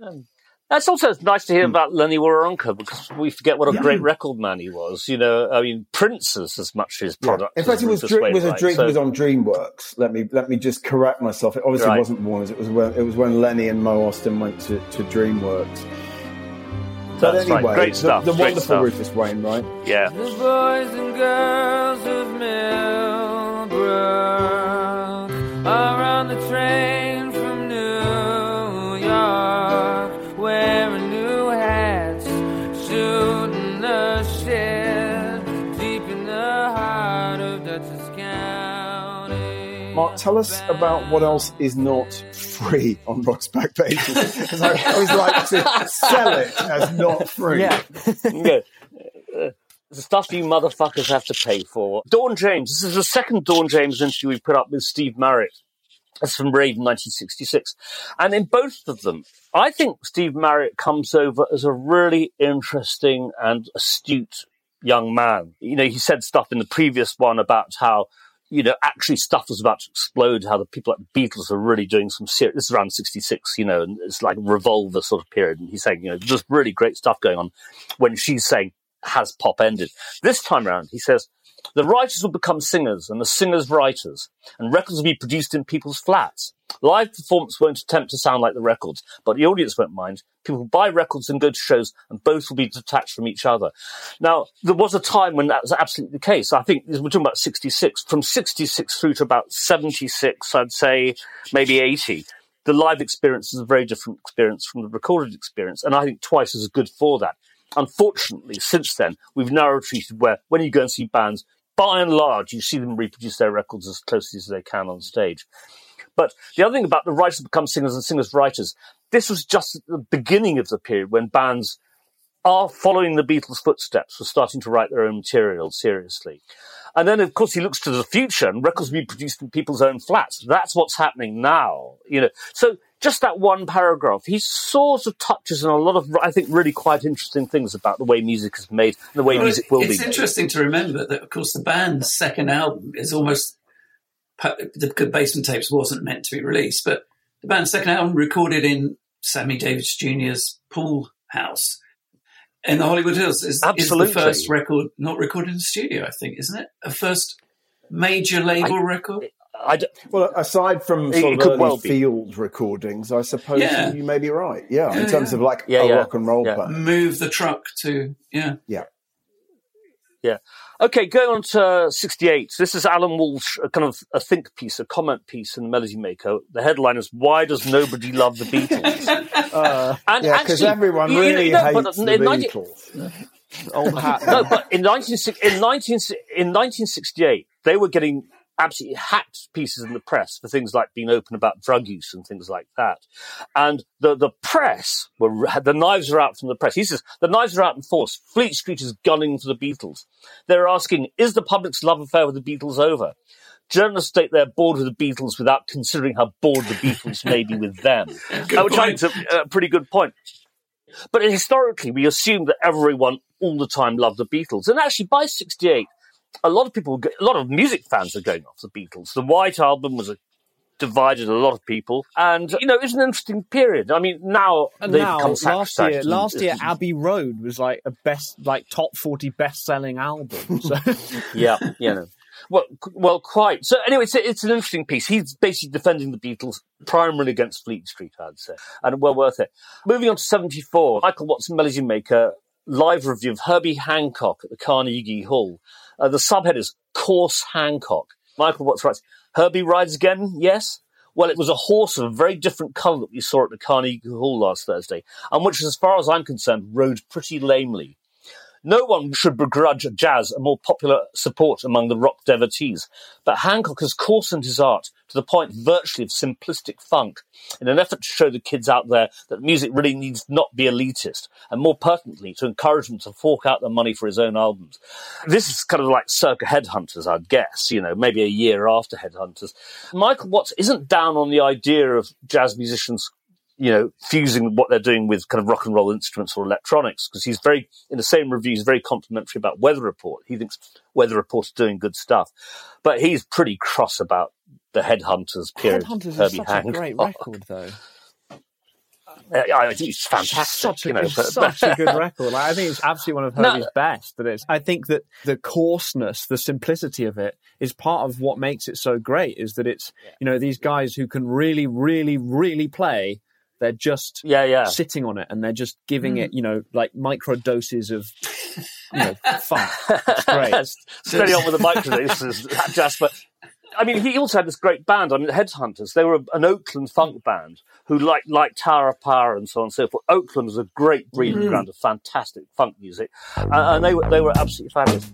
Um, That's also nice to hear hmm. about Lenny Waronker because we forget what a great record man he was. You know, I mean, Prince is as much his product. In fact, as it was Rufus Dr- was a dream. so- was on DreamWorks. Let me let me just correct myself. It obviously Right. wasn't Warner's. It was when it was when Lenny and Mo Ostin went to, to DreamWorks. But That's right. anyway, Great the- stuff, The, great wonderful stuff. Rufus Wainwright. yeah. The boys and girls of Millbrook Mark, tell us about what else is not free on Rock's back pages. Because I always like to sell it as not free. Yeah. yeah. Uh, the stuff you motherfuckers have to pay for. Dawn James. This is the second Dawn James interview we've put up with Steve Marriott. That's from Raven 1966. And in both of them, I think Steve Marriott comes over as a really interesting and astute young man. You know, he said stuff in the previous one about how, you know, actually stuff was about to explode, how the people like the Beatles are really doing some serious, this is around 66, you know, and it's like revolver sort of period. And he's saying, you know, just really great stuff going on when she's saying, has pop ended? This time around, he says, the writers will become singers and the singers writers, and records will be produced in people's flats. Live performance won't attempt to sound like the records, but the audience won't mind. People buy records and go to shows, and both will be detached from each other. Now, there was a time when that was absolutely the case. I think we're talking about 66. From 66 through to about 76, I'd say maybe 80. The live experience is a very different experience from the recorded experience, and I think twice is good for that. Unfortunately, since then, we've now retreated where when you go and see bands, by and large, you see them reproduce their records as closely as they can on stage. But the other thing about the writers become singers and singers writers, this was just the beginning of the period when bands are following the Beatles' footsteps, were starting to write their own material seriously. And then, of course, he looks to the future and records will be produced in people's own flats. That's what's happening now, you know. So just that one paragraph, he sort of touches on a lot of, I think, really quite interesting things about the way music is made and the way Well, music will it's be made. It's interesting to remember that, of course, the band's second album is almost the Basement Tapes wasn't meant to be released, but the band's second album recorded in Sammy Davis Jr.'s pool house in the Hollywood Hills is, is the first record not recorded in the studio. I think, isn't it? A first major label record. I d- Well, aside from sort it of early well field recordings, I suppose Yeah. you may be right. Yeah, in terms yeah. of like Yeah, a yeah. rock and roll Yeah. band. Move the truck to yeah. Yeah. Yeah. Okay, going on to 68. This is Alan Walsh, a kind of a think piece, a comment piece in Melody Maker. The headline is Why Does Nobody Love the Beatles? Uh, And yeah, because everyone you- you really know, but hates in the 90 Beatles. Old hat. no, but in 19, in 19, in 1968, they were getting absolutely hacked pieces in the press for things like being open about drug use and things like that. And the, the press were, the knives are out from the press. He says, the knives are out in force. Fleet Street is gunning for the Beatles. They're asking, is the public's love affair with the Beatles over? Journalists state they're bored with the Beatles without considering how bored the Beatles may be with them. Good Which I think is a, a pretty good point. But historically, we assume that everyone all the time loved the Beatles. And actually, by 68, a lot of people, a lot of music fans are going off the Beatles. The White Album was a, divided a lot of people. And, you know, it's an interesting period. I mean, now And they've now, become last year, and- last year, Abbey Road was like a best, like top forty best-selling album. So yeah, yeah. No. Well, well, quite. So anyway, it's, it's an interesting piece. He's basically defending the Beatles primarily against Fleet Street, I'd say, and well worth it. Moving on to seventy-four, Michael Watson, Melody Maker, live review of Herbie Hancock at the Carnegie Hall. Uh, the subhead is "Course Hancock." Michael Watts writes, "Herbie rides again, yes." Well, it was a horse of a very different colour that we saw at the Carnegie Hall last Thursday, and which, as far as I'm concerned, rode pretty lamely. No one should begrudge jazz a more popular support among the rock devotees, but Hancock has coarsened his art to the point virtually of simplistic funk in an effort to show the kids out there that music really needs not be elitist, and more pertinently, to encourage them to fork out the money for his own albums. This is kind of like circa Headhunters, I'd guess, you know, maybe a year after Headhunters. Michael Watts isn't down on the idea of jazz musicians you know, fusing what they're doing with kind of rock and roll instruments or electronics. Because he's very, in the same review, he's very complimentary about Weather Report. He thinks Weather Report's doing good stuff. But he's pretty cross about the Headhunters period. Headhunters is Herbie such a great record, though. Uh, I think it's fantastic. Such a, you know, it's but- such a good record. Like, I think it's absolutely one of No. Herbie's best. That it's. I think that the coarseness, the simplicity of it, is part of what makes it so great. Is that it's you know these guys who can really, really, really play. They're just yeah, yeah. sitting on it and they're just giving it, mm. you know, like micro doses of, you know, fun. It's great. Steady on with the microdoses, Jasper. I mean, he also had this great band. I mean, the Headhunters. They were an Oakland funk band who liked like Tower of Power and so on and so forth. Oakland was a great breeding mm. ground of fantastic funk music, and, and they were they were absolutely fabulous.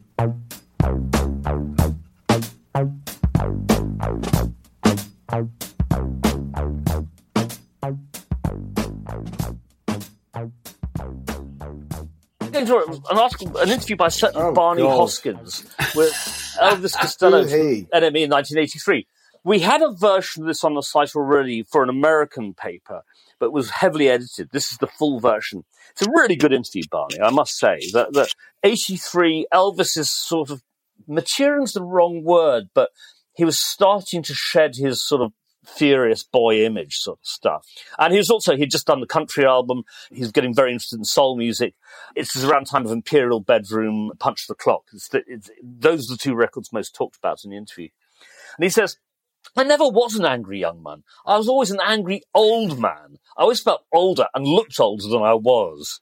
An article, an interview by certain Oh, Barney God. Hoskyns with Elvis Costello Who's? NME in 1983. We had a version of this on the site already for an American paper, but was heavily edited. This is the full version. It's a really good interview, Barney, I must say. That, that 83, Elvis is sort of, maturing's the wrong word, but he was starting to shed his sort of furious boy image sort of stuff. And he was also, he'd just done the country album. He's getting very interested in soul music. It's around time of Imperial Bedroom, Punch the Clock. It's the, it's, those are the two records most talked about in the interview. And he says, I never was an angry young man. I was always an angry old man. I always felt older and looked older than I was,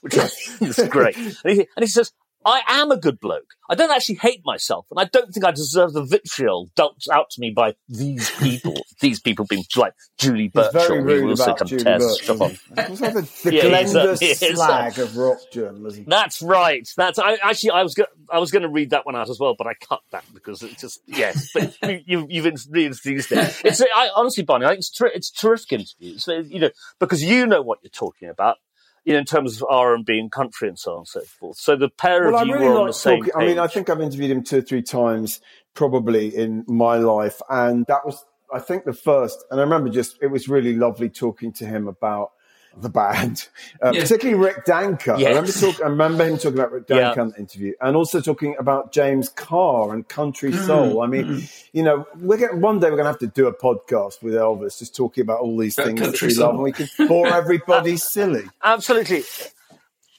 which is great. And he, and he says, I am a good bloke. I don't actually hate myself, and I don't think I deserve the vitriol dealt out to me by these people. these people being like Julie Burchill, who also about can Julie tear Birch. stuff on. The, the Yeah, he's a- Glenda a- slag of rock journalism. That's right. That's I actually I was go- I was going to read that one out as well, but I cut that because it's just yes. But you, you, you've in- reintroduced it. It's I honestly, Barney, I think it's ter- it's a terrific interview. It's, you know because you know what you're talking about. You know, in terms of R and B and country and so on and so forth. So the pair Well, of I you really were on the same talking. I mean, I think I've interviewed him two or three times, probably in my life, and that was, I think, the first. And I remember just it was really lovely talking to him about the band, uh, Yeah. particularly Rick Danko. I Yes. remember talk, I remember him talking about Rick Danko Yeah. in the interview, and also talking about James Carr and country Mm, soul. I mean, you know, we're getting, one day we're going to have to do a podcast with Elvis, just talking about all these About things that country we soul. love, and we can bore everybody silly. Absolutely.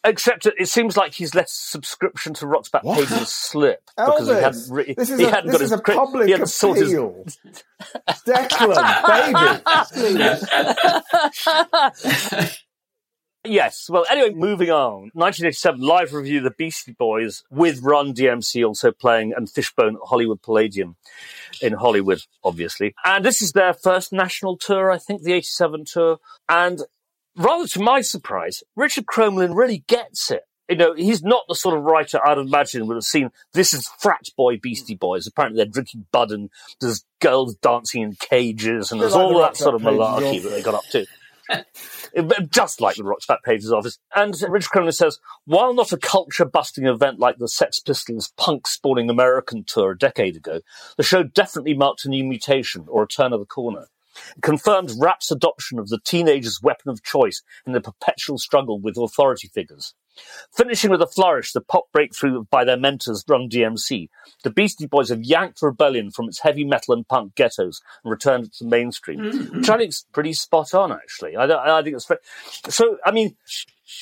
Except it, seems like he's let subscription to Rock's back What? pages slip because he hadn't re- this is he a, hadn't got is his a public he sorted his- appeal. Declan, baby. Yes. Well, anyway, moving on. 1987 live review of the Beastie Boys with Run DMC also playing and Fishbone at Hollywood Palladium in Hollywood, obviously. And this is their first national tour, I think, the 87 tour. And rather to my surprise, Richard Cromelin really gets it. You know, he's not the sort of writer I'd imagine would have seen this is frat boy Beastie Boys. Apparently they're drinking bud and there's girls dancing in cages and there's like all the that sort of malarkey that they got up to. Just like the Rock's Back Pages office. And Richard Cromelin says, while not a culture busting event like the Sex Pistols punk spawning American tour a decade ago, the show definitely marked a new mutation or a turn of the corner. It confirmed rap's adoption of the teenager's weapon of choice in the perpetual struggle with authority figures. Finishing with a flourish, the pop breakthrough by their mentors, Run DMC, the Beastie Boys have yanked rebellion from its heavy metal and punk ghettos and returned it to the mainstream, which I think is pretty spot on, actually. I, I think it's very, so. I mean,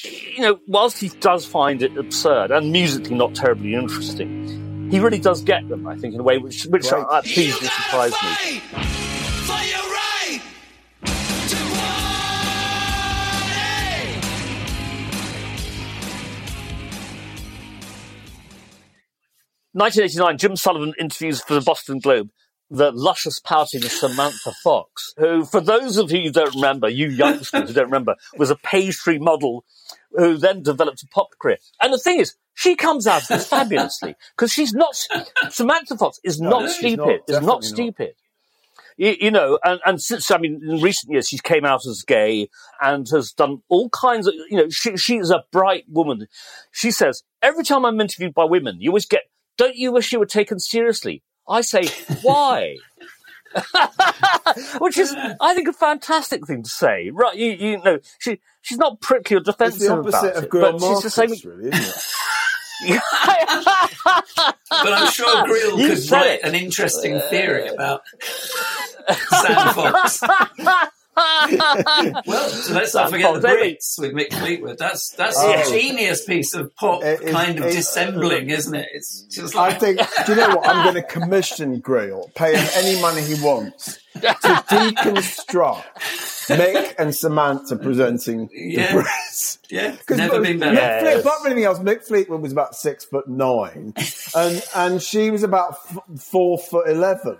you know, whilst he does find it absurd and musically not terribly interesting, he really does get them. I think in a way which which Right. uh, pleased and surprised me. 1989, Jim Sullivan interviews for the Boston Globe the luscious pouting Samantha Fox, who, for those of you who don't remember, you youngsters who don't remember, was a page three model who then developed a pop career. And the thing is, she comes out of this fabulously because she's not, Samantha Fox is not she's stupid, not, is not not. stupid. You, you know, and, and since, I mean, in recent years, she's came out as gay and has done all kinds of, you know, she, she is a bright woman. She says, every time I'm interviewed by women, you always get, don't you wish you were taken seriously? I say, why? Which is, I think, a fantastic thing to say. Right? You, you know, she she's not prickly or It's defensive the opposite about of it, Girl but she's just saying. Marcus, really, isn't it? But I'm sure Greil You could write it. an interesting theory about Sam Fox. well, so let's not forget Fox, the maybe. Brits with Mick Fleetwood. That's that's Oh. a genius piece of pop It is- kind of it- dissembling, isn't it? It's just I think, do you know what? I'm going to commission Greil, pay him any money he wants to deconstruct Mick and Samantha presenting Yeah. the Brits. yeah, 'Cause never been better. Yeah. Fleet- apart from anything else, Mick Fleetwood was about six foot nine, and and she was about f- four foot eleven.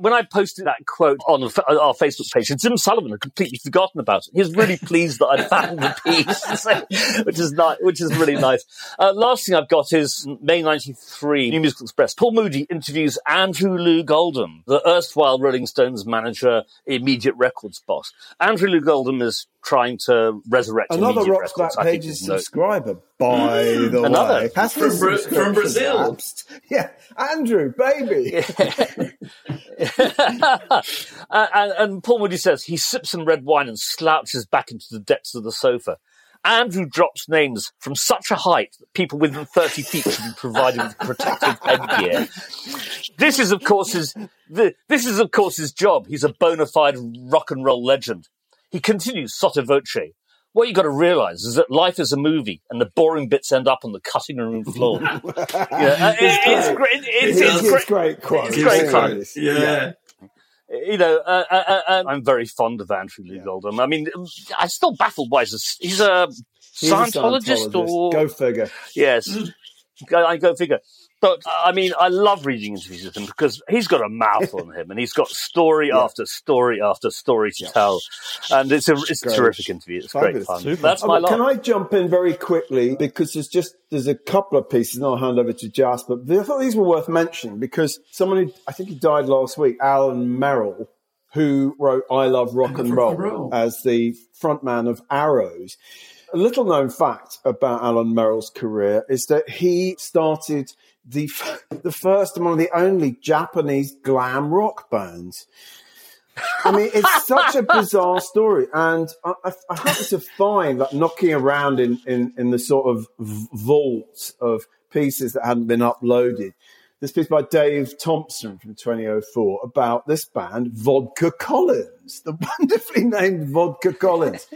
When I posted that quote on our Facebook page, Jim Sullivan had completely forgotten about it. He was really pleased that I'd found the piece, so- which is nice, which is really nice. Uh, last thing I've got is May '93, New Musical Express. Paul Moody interviews Andrew Loog Oldham, the erstwhile Rolling Stones manager, immediate records boss. Andrew Loog Oldham is trying to resurrect Another immediate Rock's records. Back Pages is no- subscriber, by mm. the Another. way. Has From Bra- from Brazil. lapsed? Yeah, Andrew, baby. and, and, and Paul Moody says he sips some red wine and slouches back into the depths of the sofa. Andrew drops names from such a height that people within 30 feet should be provided with protective headgear. This is, of course, his, the, this is, of course, his job. He's a bona fide rock and roll legend. He continues sotto voce. What you got to realize is that life is a movie, and the boring bits end up on the cutting room floor. yeah, uh, it- it's great. It's, It's, it's it's great. great quote. It's great fun. always. Yeah. you know, uh, uh, uh, uh, I'm very fond of Andrew Loog Oldham. I mean, I'm still baffled by his. He's a He's a Scientologist, or Go figure. yes, go, I go figure. But uh, I mean, I love reading interviews with him because he's got a mouth on him, and he's got story after story after story to tell, and it's a it's a Great. terrific interview. It's great fun. Super. That's Oh, my but can. I jump in very quickly because there's just there's a couple of pieces, and I'll hand over to Jasper. But I thought these were worth mentioning because someone who I think he died last week, Alan Merrill, who wrote "I Love Rock and Roll" Roll. as the frontman of Arrows. A little known fact about Alan Merrill's career is that he started the f- the first and one of the only Japanese glam rock bands. I mean, it's such a bizarre story, and I, I, I happened to find like knocking around in, in, in the sort of v- vaults of pieces that hadn't been uploaded this piece by Dave Thompson from 2004 about this band, Vodka Collins, the wonderfully named Vodka Collins,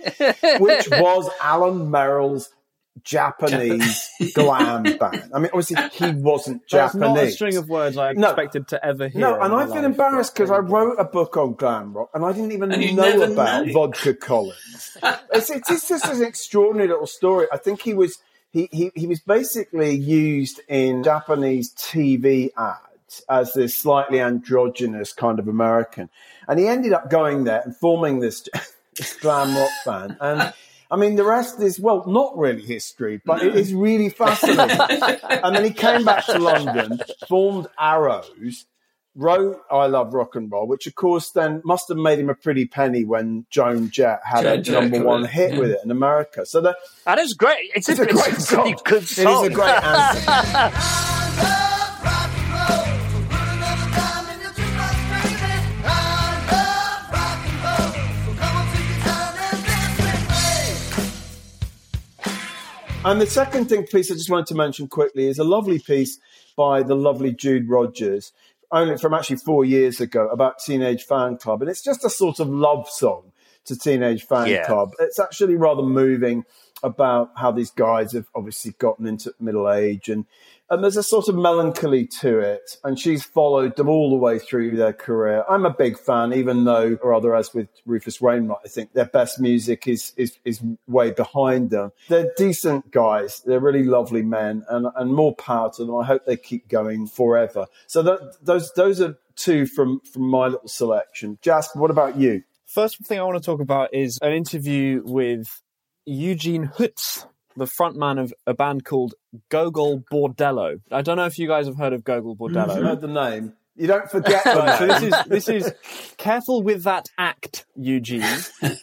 which was Alan Merrill's Japanese glam band. I mean, obviously he wasn't Japanese. That's not a string of words I No. expected to ever hear. No, and I feel embarrassed because I wrote a book on glam rock and I didn't even know about know. Vodka Collins. it's, it's, it's just an extraordinary little story. I think he was he, he, he was basically used in Japanese TV ads as this slightly androgynous kind of American, and he ended up going there and forming this, this glam rock band and. I mean, the rest is, well, not really history, but it is really fascinating. and then he came back to London, formed Arrows, wrote I Love Rock and Roll, which of course then must have made him a pretty penny when Joan Jett had Joan a Jett, number one correct. hit Yeah. with it in America. So that That is great. It's, it's a, a great it's a song. good song. is a great anthem. And the second thing piece I just wanted to mention quickly is a lovely piece by the lovely Jude Rogers, only from actually four years ago about Teenage Fanclub. And it's just a sort of love song to Teenage Fan Yeah. Club. It's actually rather moving about how these guys have obviously gotten into middle age and and there's a sort of melancholy to it. And she's followed them all the way through their career. I'm a big fan even though or rather as with rufus wainwright i think their best music is is, is way behind them. They're decent guys. They're really lovely men and, and more power to them. I hope they keep going forever. So that, those those are two from from my little selection. Jasper what about you? First thing I want to talk about is an interview with Eugene Hutz, the frontman of a band called Gogol Bordello. I don't know if you guys have heard of Gogol Bordello. you know the name you don't forget the Right, so this is this is careful with that act, Eugene.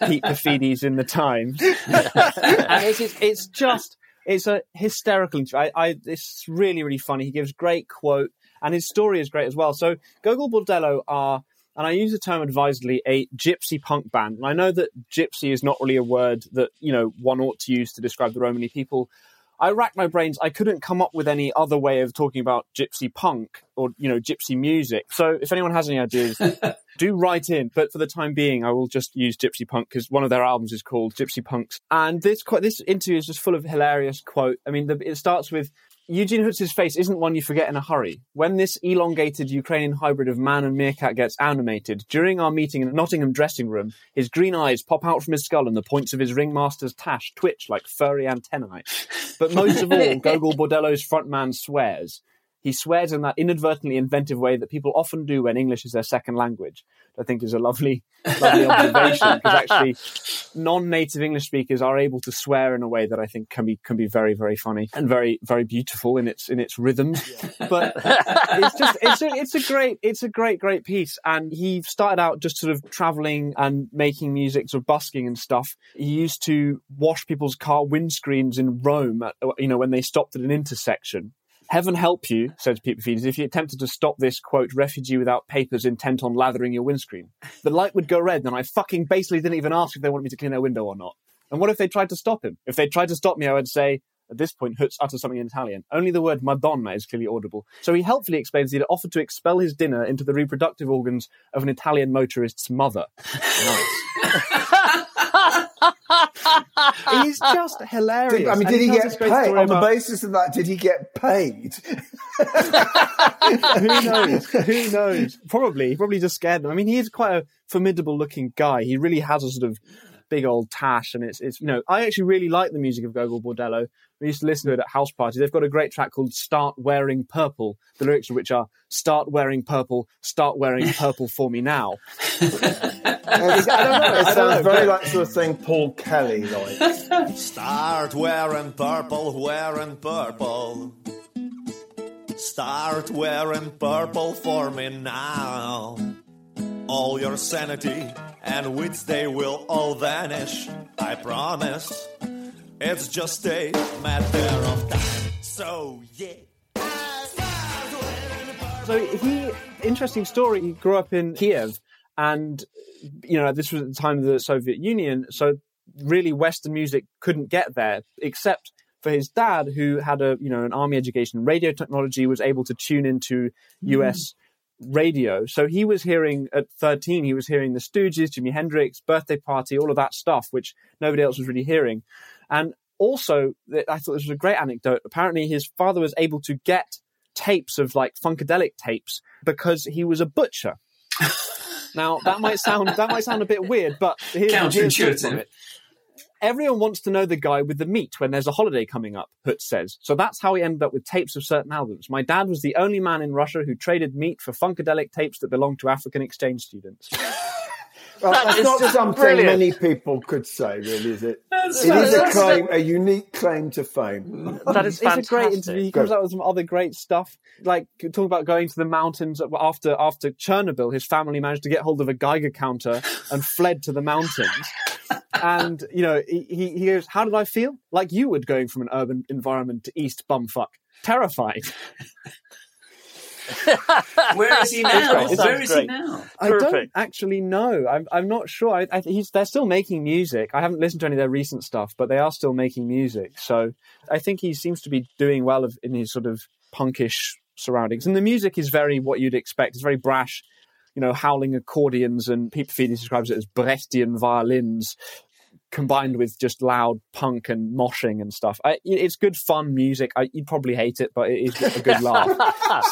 Pete Paphides in the Times, and it's, it's it's just it's a hysterical. interview. I, I it's really really funny. He gives great quote, and his story is great as well. So Gogol Bordello are. And I use the term advisedly, a gypsy punk band. And I know that gypsy is not really a word that, you know, one ought to use to describe the Romany people. I racked my brains. I couldn't come up with any other way of talking about gypsy punk or you know gypsy music. So if anyone has any ideas, do write in. But for the time being, I will just use gypsy punk because one of their albums is called Gypsy Punks. And this this interview is just full of hilarious quote. I mean, the, it starts with. Eugene Hutz's face isn't one you forget in a hurry. When this elongated Ukrainian hybrid of man and meerkat gets animated, during our meeting in the Nottingham dressing room, his green eyes pop out from his skull and the points of his ringmaster's tash twitch like furry antennae. But most of all, Gogol Bordello's frontman swears. He swears in that inadvertently inventive way that people often do when English is their second language. I think is a lovely, lovely observation because actually, non-native English speakers are able to swear in a way that I think can be can be very, very funny and very, very beautiful in its in its rhythms. But it's just it's a, it's a great it's a great great piece. And he started out just sort of traveling and making music, sort of busking and stuff. He used to wash people's car windscreens in Rome, at, you know, when they stopped at an intersection. Heaven help you, says Pete Paphides, if you attempted to stop this, quote, refugee without papers intent on lathering your windscreen. The light would go red, and I fucking basically didn't even ask if they wanted me to clean their window or not. And what if they tried to stop him? If they tried to stop me, I would say, at this point, Hutz utters something in Italian. Only the word Madonna is clearly audible. So he helpfully explains that he'd offered to expel his dinner into the reproductive organs of an Italian motorist's mother. Nice. He's just hilarious. Did, I mean, And did he tells get paid? story On the basis of that, did he get paid? Who knows? Who knows? Probably. He probably just scared them. I mean, he is quite a formidable looking guy. He really has a sort of big old tash, and it's it's you know I actually really like the music of Gogol Bordello. We used to listen to it at house parties. They've got a great track called "Start Wearing Purple." The lyrics of which are "Start wearing purple, start wearing purple for me now." I don't know. It sounds very like sort of thing Paul Kelly like. Start wearing purple, wearing purple. Start wearing purple for me now. All your sanity and wits, they will all vanish. I promise. It's just a matter of time. So, yeah. So he, interesting story. He grew up in Kiev, and you know this was at the time of the Soviet Union. So really, Western music couldn't get there, except for his dad, who had a you know an army education radio technology, was able to tune into U.S. radio. So he was hearing at 13, he was hearing the Stooges, Jimi Hendrix, Birthday Party, all of that stuff, which nobody else was really hearing. And also, I thought this was a great anecdote. Apparently, his father was able to get tapes of like funkadelic tapes because he was a butcher. now that might sound that might sound a bit weird, but here's, here's Counterintuitive. it. Everyone wants to know the guy with the meat when there's a holiday coming up, Hutz says. So that's how he ended up with tapes of certain albums. My dad was the only man in Russia who traded meat for funkadelic tapes that belonged to African exchange students. Well, That that's not something brilliant. many people could say, really, is it? That's- It is a claim, a unique claim to fame. That is fantastic. it's a great interview. He Go. comes out with some other great stuff, like talking about going to the mountains after after Chernobyl. His family managed to get hold of a Geiger counter and fled to the mountains. And you know, he, he he goes, "How did I feel? Like you would going from an urban environment to East bumfuck, terrified." Where is he now? great. Where sounds is he now? I don't actually know. I'm I'm not sure. I, I, he's they're still making music. I haven't listened to any of their recent stuff, but they are still making music. So I think he seems to be doing well of, in his sort of punkish surroundings. And the music is very what you'd expect. It's very brash, you know, howling accordions, and Pete Paphides describes it as Brechtian violins. Combined with just loud punk and moshing and stuff, I, it's good fun music. I, you'd probably hate it, but it is a good laugh.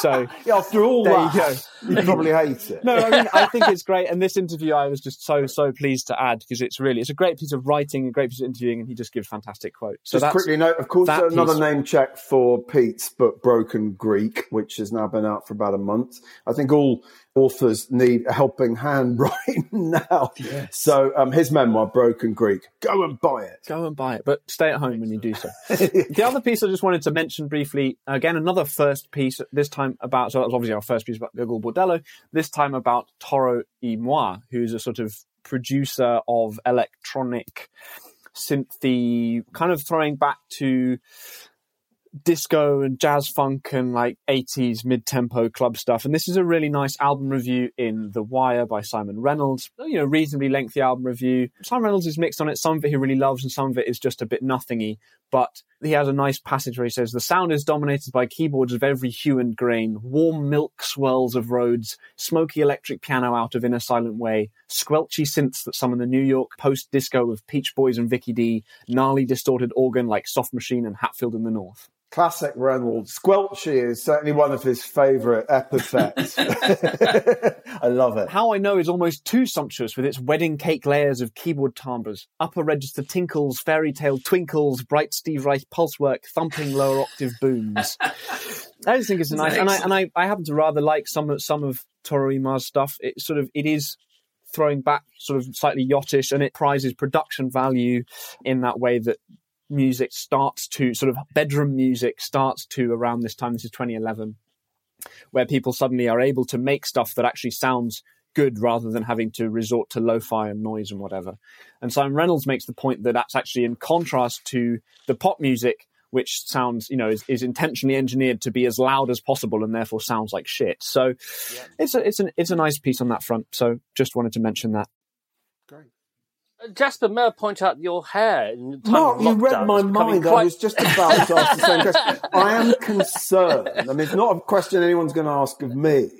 So Yeah, after all There you that, you probably hate it. no, I mean, I think it's great. And this interview, I was just so, so pleased to add because it's really, it's a great piece of writing, a great piece of interviewing, and he just gives fantastic quotes. So Just that's, quickly note, of course, that another piece. name check for Pete's book, Broken Greek, which has now been out for about a month. I think all authors need a helping hand right now. So um, his memoir, Broken Greek, go and buy it. Go and buy it, but stay at home when you do so. the other piece I just wanted to mention briefly, again, another first piece, this time about, so that was obviously our first piece about Gogol Bordello, this time about Toro y Moi, who's a sort of producer of electronic synthy, kind of throwing back to disco and jazz funk and like 80s mid-tempo club stuff. And this is a really nice album review in the wire by simon reynolds. Oh, you know reasonably lengthy album review. Simon reynolds is mixed on it. Some of it he really loves and some of it is just a bit nothingy. But he has a nice passage where he says the sound is dominated by keyboards of every hue and grain warm milk swirls of Rhodes smoky electric piano out of in a silent way squelchy synths that summon the new york post-disco of Peech Boys and vicky d gnarly distorted organ like soft machine and Hatfield and the North Classic Reynolds. Squelchy is certainly one of his favourite epithets. I love it. How I Know is almost too sumptuous with its wedding cake layers of keyboard timbres, upper register tinkles, fairy tale twinkles, bright Steve Reich pulse work, thumping lower octave booms. I just think it's a nice, and I and I, I happen to rather like some of some of Toro y Moi's stuff. It sort of it is throwing back sort of slightly yachtish, and it prizes production value in that way that music starts to sort of bedroom music starts to around this time. This is 2011 where people suddenly are able to make stuff that actually sounds good rather than having to resort to lo-fi and noise and whatever. And Simon Reynolds makes the point that that's actually in contrast to the pop music, which sounds, you know, is, is intentionally engineered to be as loud as possible and therefore sounds like shit. So it's a it's an it's a nice piece on that front. So just wanted to mention that. Jasper, may I point out your hair in the time Mark, you read my is becoming mind. I was just about to ask the same question. I am concerned. I mean, it's not a question anyone's going to ask of me,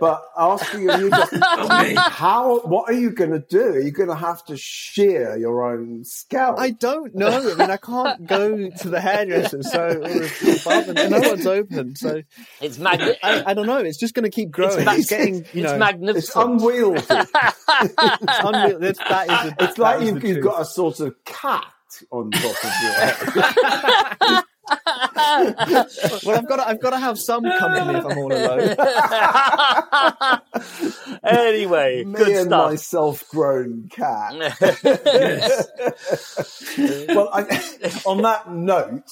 but asking of you, just, how? What are you going to do? Are you going to have to shear your own scalp? I don't know. I mean, I can't go to the hairdresser, so or the barber, no one's open. So It's magni- I, I don't know. It's just going to keep growing. It's, getting, you it's know, magnificent. It's unwieldy. it's unreal. That's, that is the, It's like that is you've, you've truth. got a sort of cat on top of your head. well, I've got to, I've got to have some company if I'm all alone. anyway, Me good and stuff. my self-grown cat. well, I, on that note,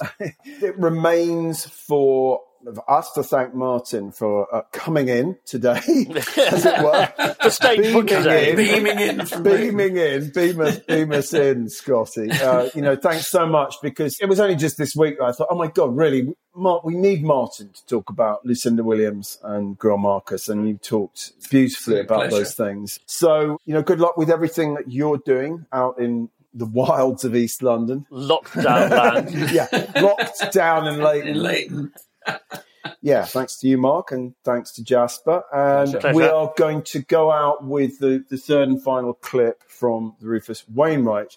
it remains for us to thank Martin for uh, coming in today, as it were. The stage book today. Beaming in beaming in, beam us, beam us in, Scotty. Uh, you know, thanks so much because it was only just this week that I thought, oh my god, really, Mark, we need Martin to talk about Lucinda Williams and Greil Marcus, and you talked beautifully about pleasure. those things. So, you know, good luck with everything that you're doing out in the wilds of East London. Lockdown land. yeah, locked down in Leyton. In Leyton. Yeah, thanks to you, Mark, and thanks to Jasper. And Pleasure. we are going to go out with the, the third and final clip from the Rufus Wainwright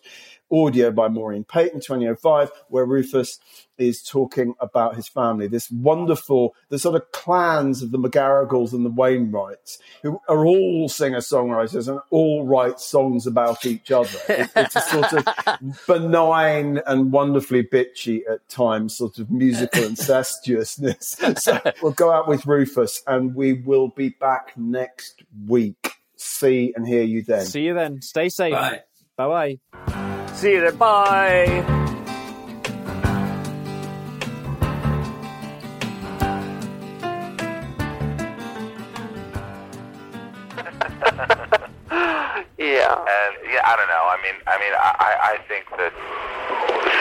audio by Maureen Paton, 2005, where Rufus is talking about his family. This wonderful, the sort of clans of the McGarrigles and the Wainwrights, who are all singer songwriters and all write songs about each other. It- it's a sort of benign and wonderfully bitchy at times, sort of musical incestuousness. So we'll go out with Rufus and we will be back next week. See and hear you then. See you then. Stay safe. Bye. Bye bye. See you then. Bye. Yeah, and yeah, I don't know. I mean, I mean, I, I I think that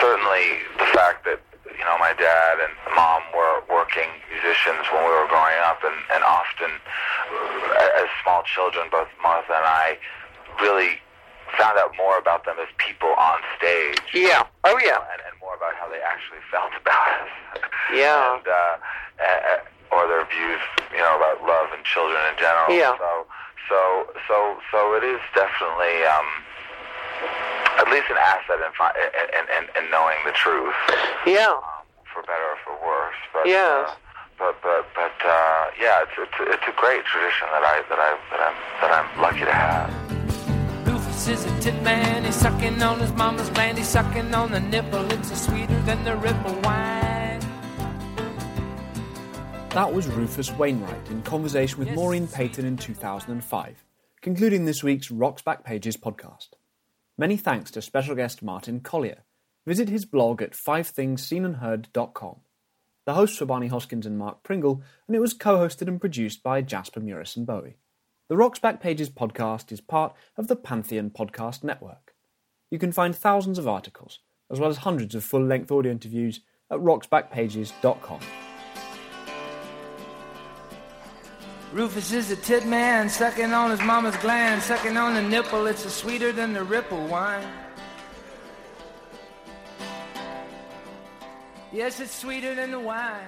certainly the fact that you know my dad and mom were working musicians when we were growing up, and and often uh, as small children, both Martha and I really found out more about them as people on stage. Yeah. Oh, yeah. and, and more about how they actually felt about us. Yeah. and, uh, or their views, you know, about love and children in general. Yeah. So, so, so, so it is definitely um, at least an asset in, fi- in, in, in, in knowing the truth, Yeah. um, for better or for worse. But, Yes. uh, but but but uh, yeah, it's, it's it's a great tradition that I that I that I'm that I'm lucky to have. Rufus is a tit man, he's sucking on his mama's gland, he's sucking on the nipple, it's a sweeter than the ripple wine. That was Rufus Wainwright in conversation with Maureen Paton in 2005, concluding this week's Rock's Backpages podcast. Many thanks to special guest Martin Colyer. Visit his blog at fivethingseenandheard.com. The hosts were Barney Hoskyns and Mark Pringle, and it was co hosted and produced by Jasper Murison Bowie. The Rock's Backpages podcast is part of the Pantheon Podcast Network. You can find thousands of articles, as well as hundreds of full length audio interviews, at rocksbackpages.com. Rufus is a tit man, sucking on his mama's gland, sucking on the nipple, it's a sweeter than the ripple wine. Yes, it's sweeter than the wine.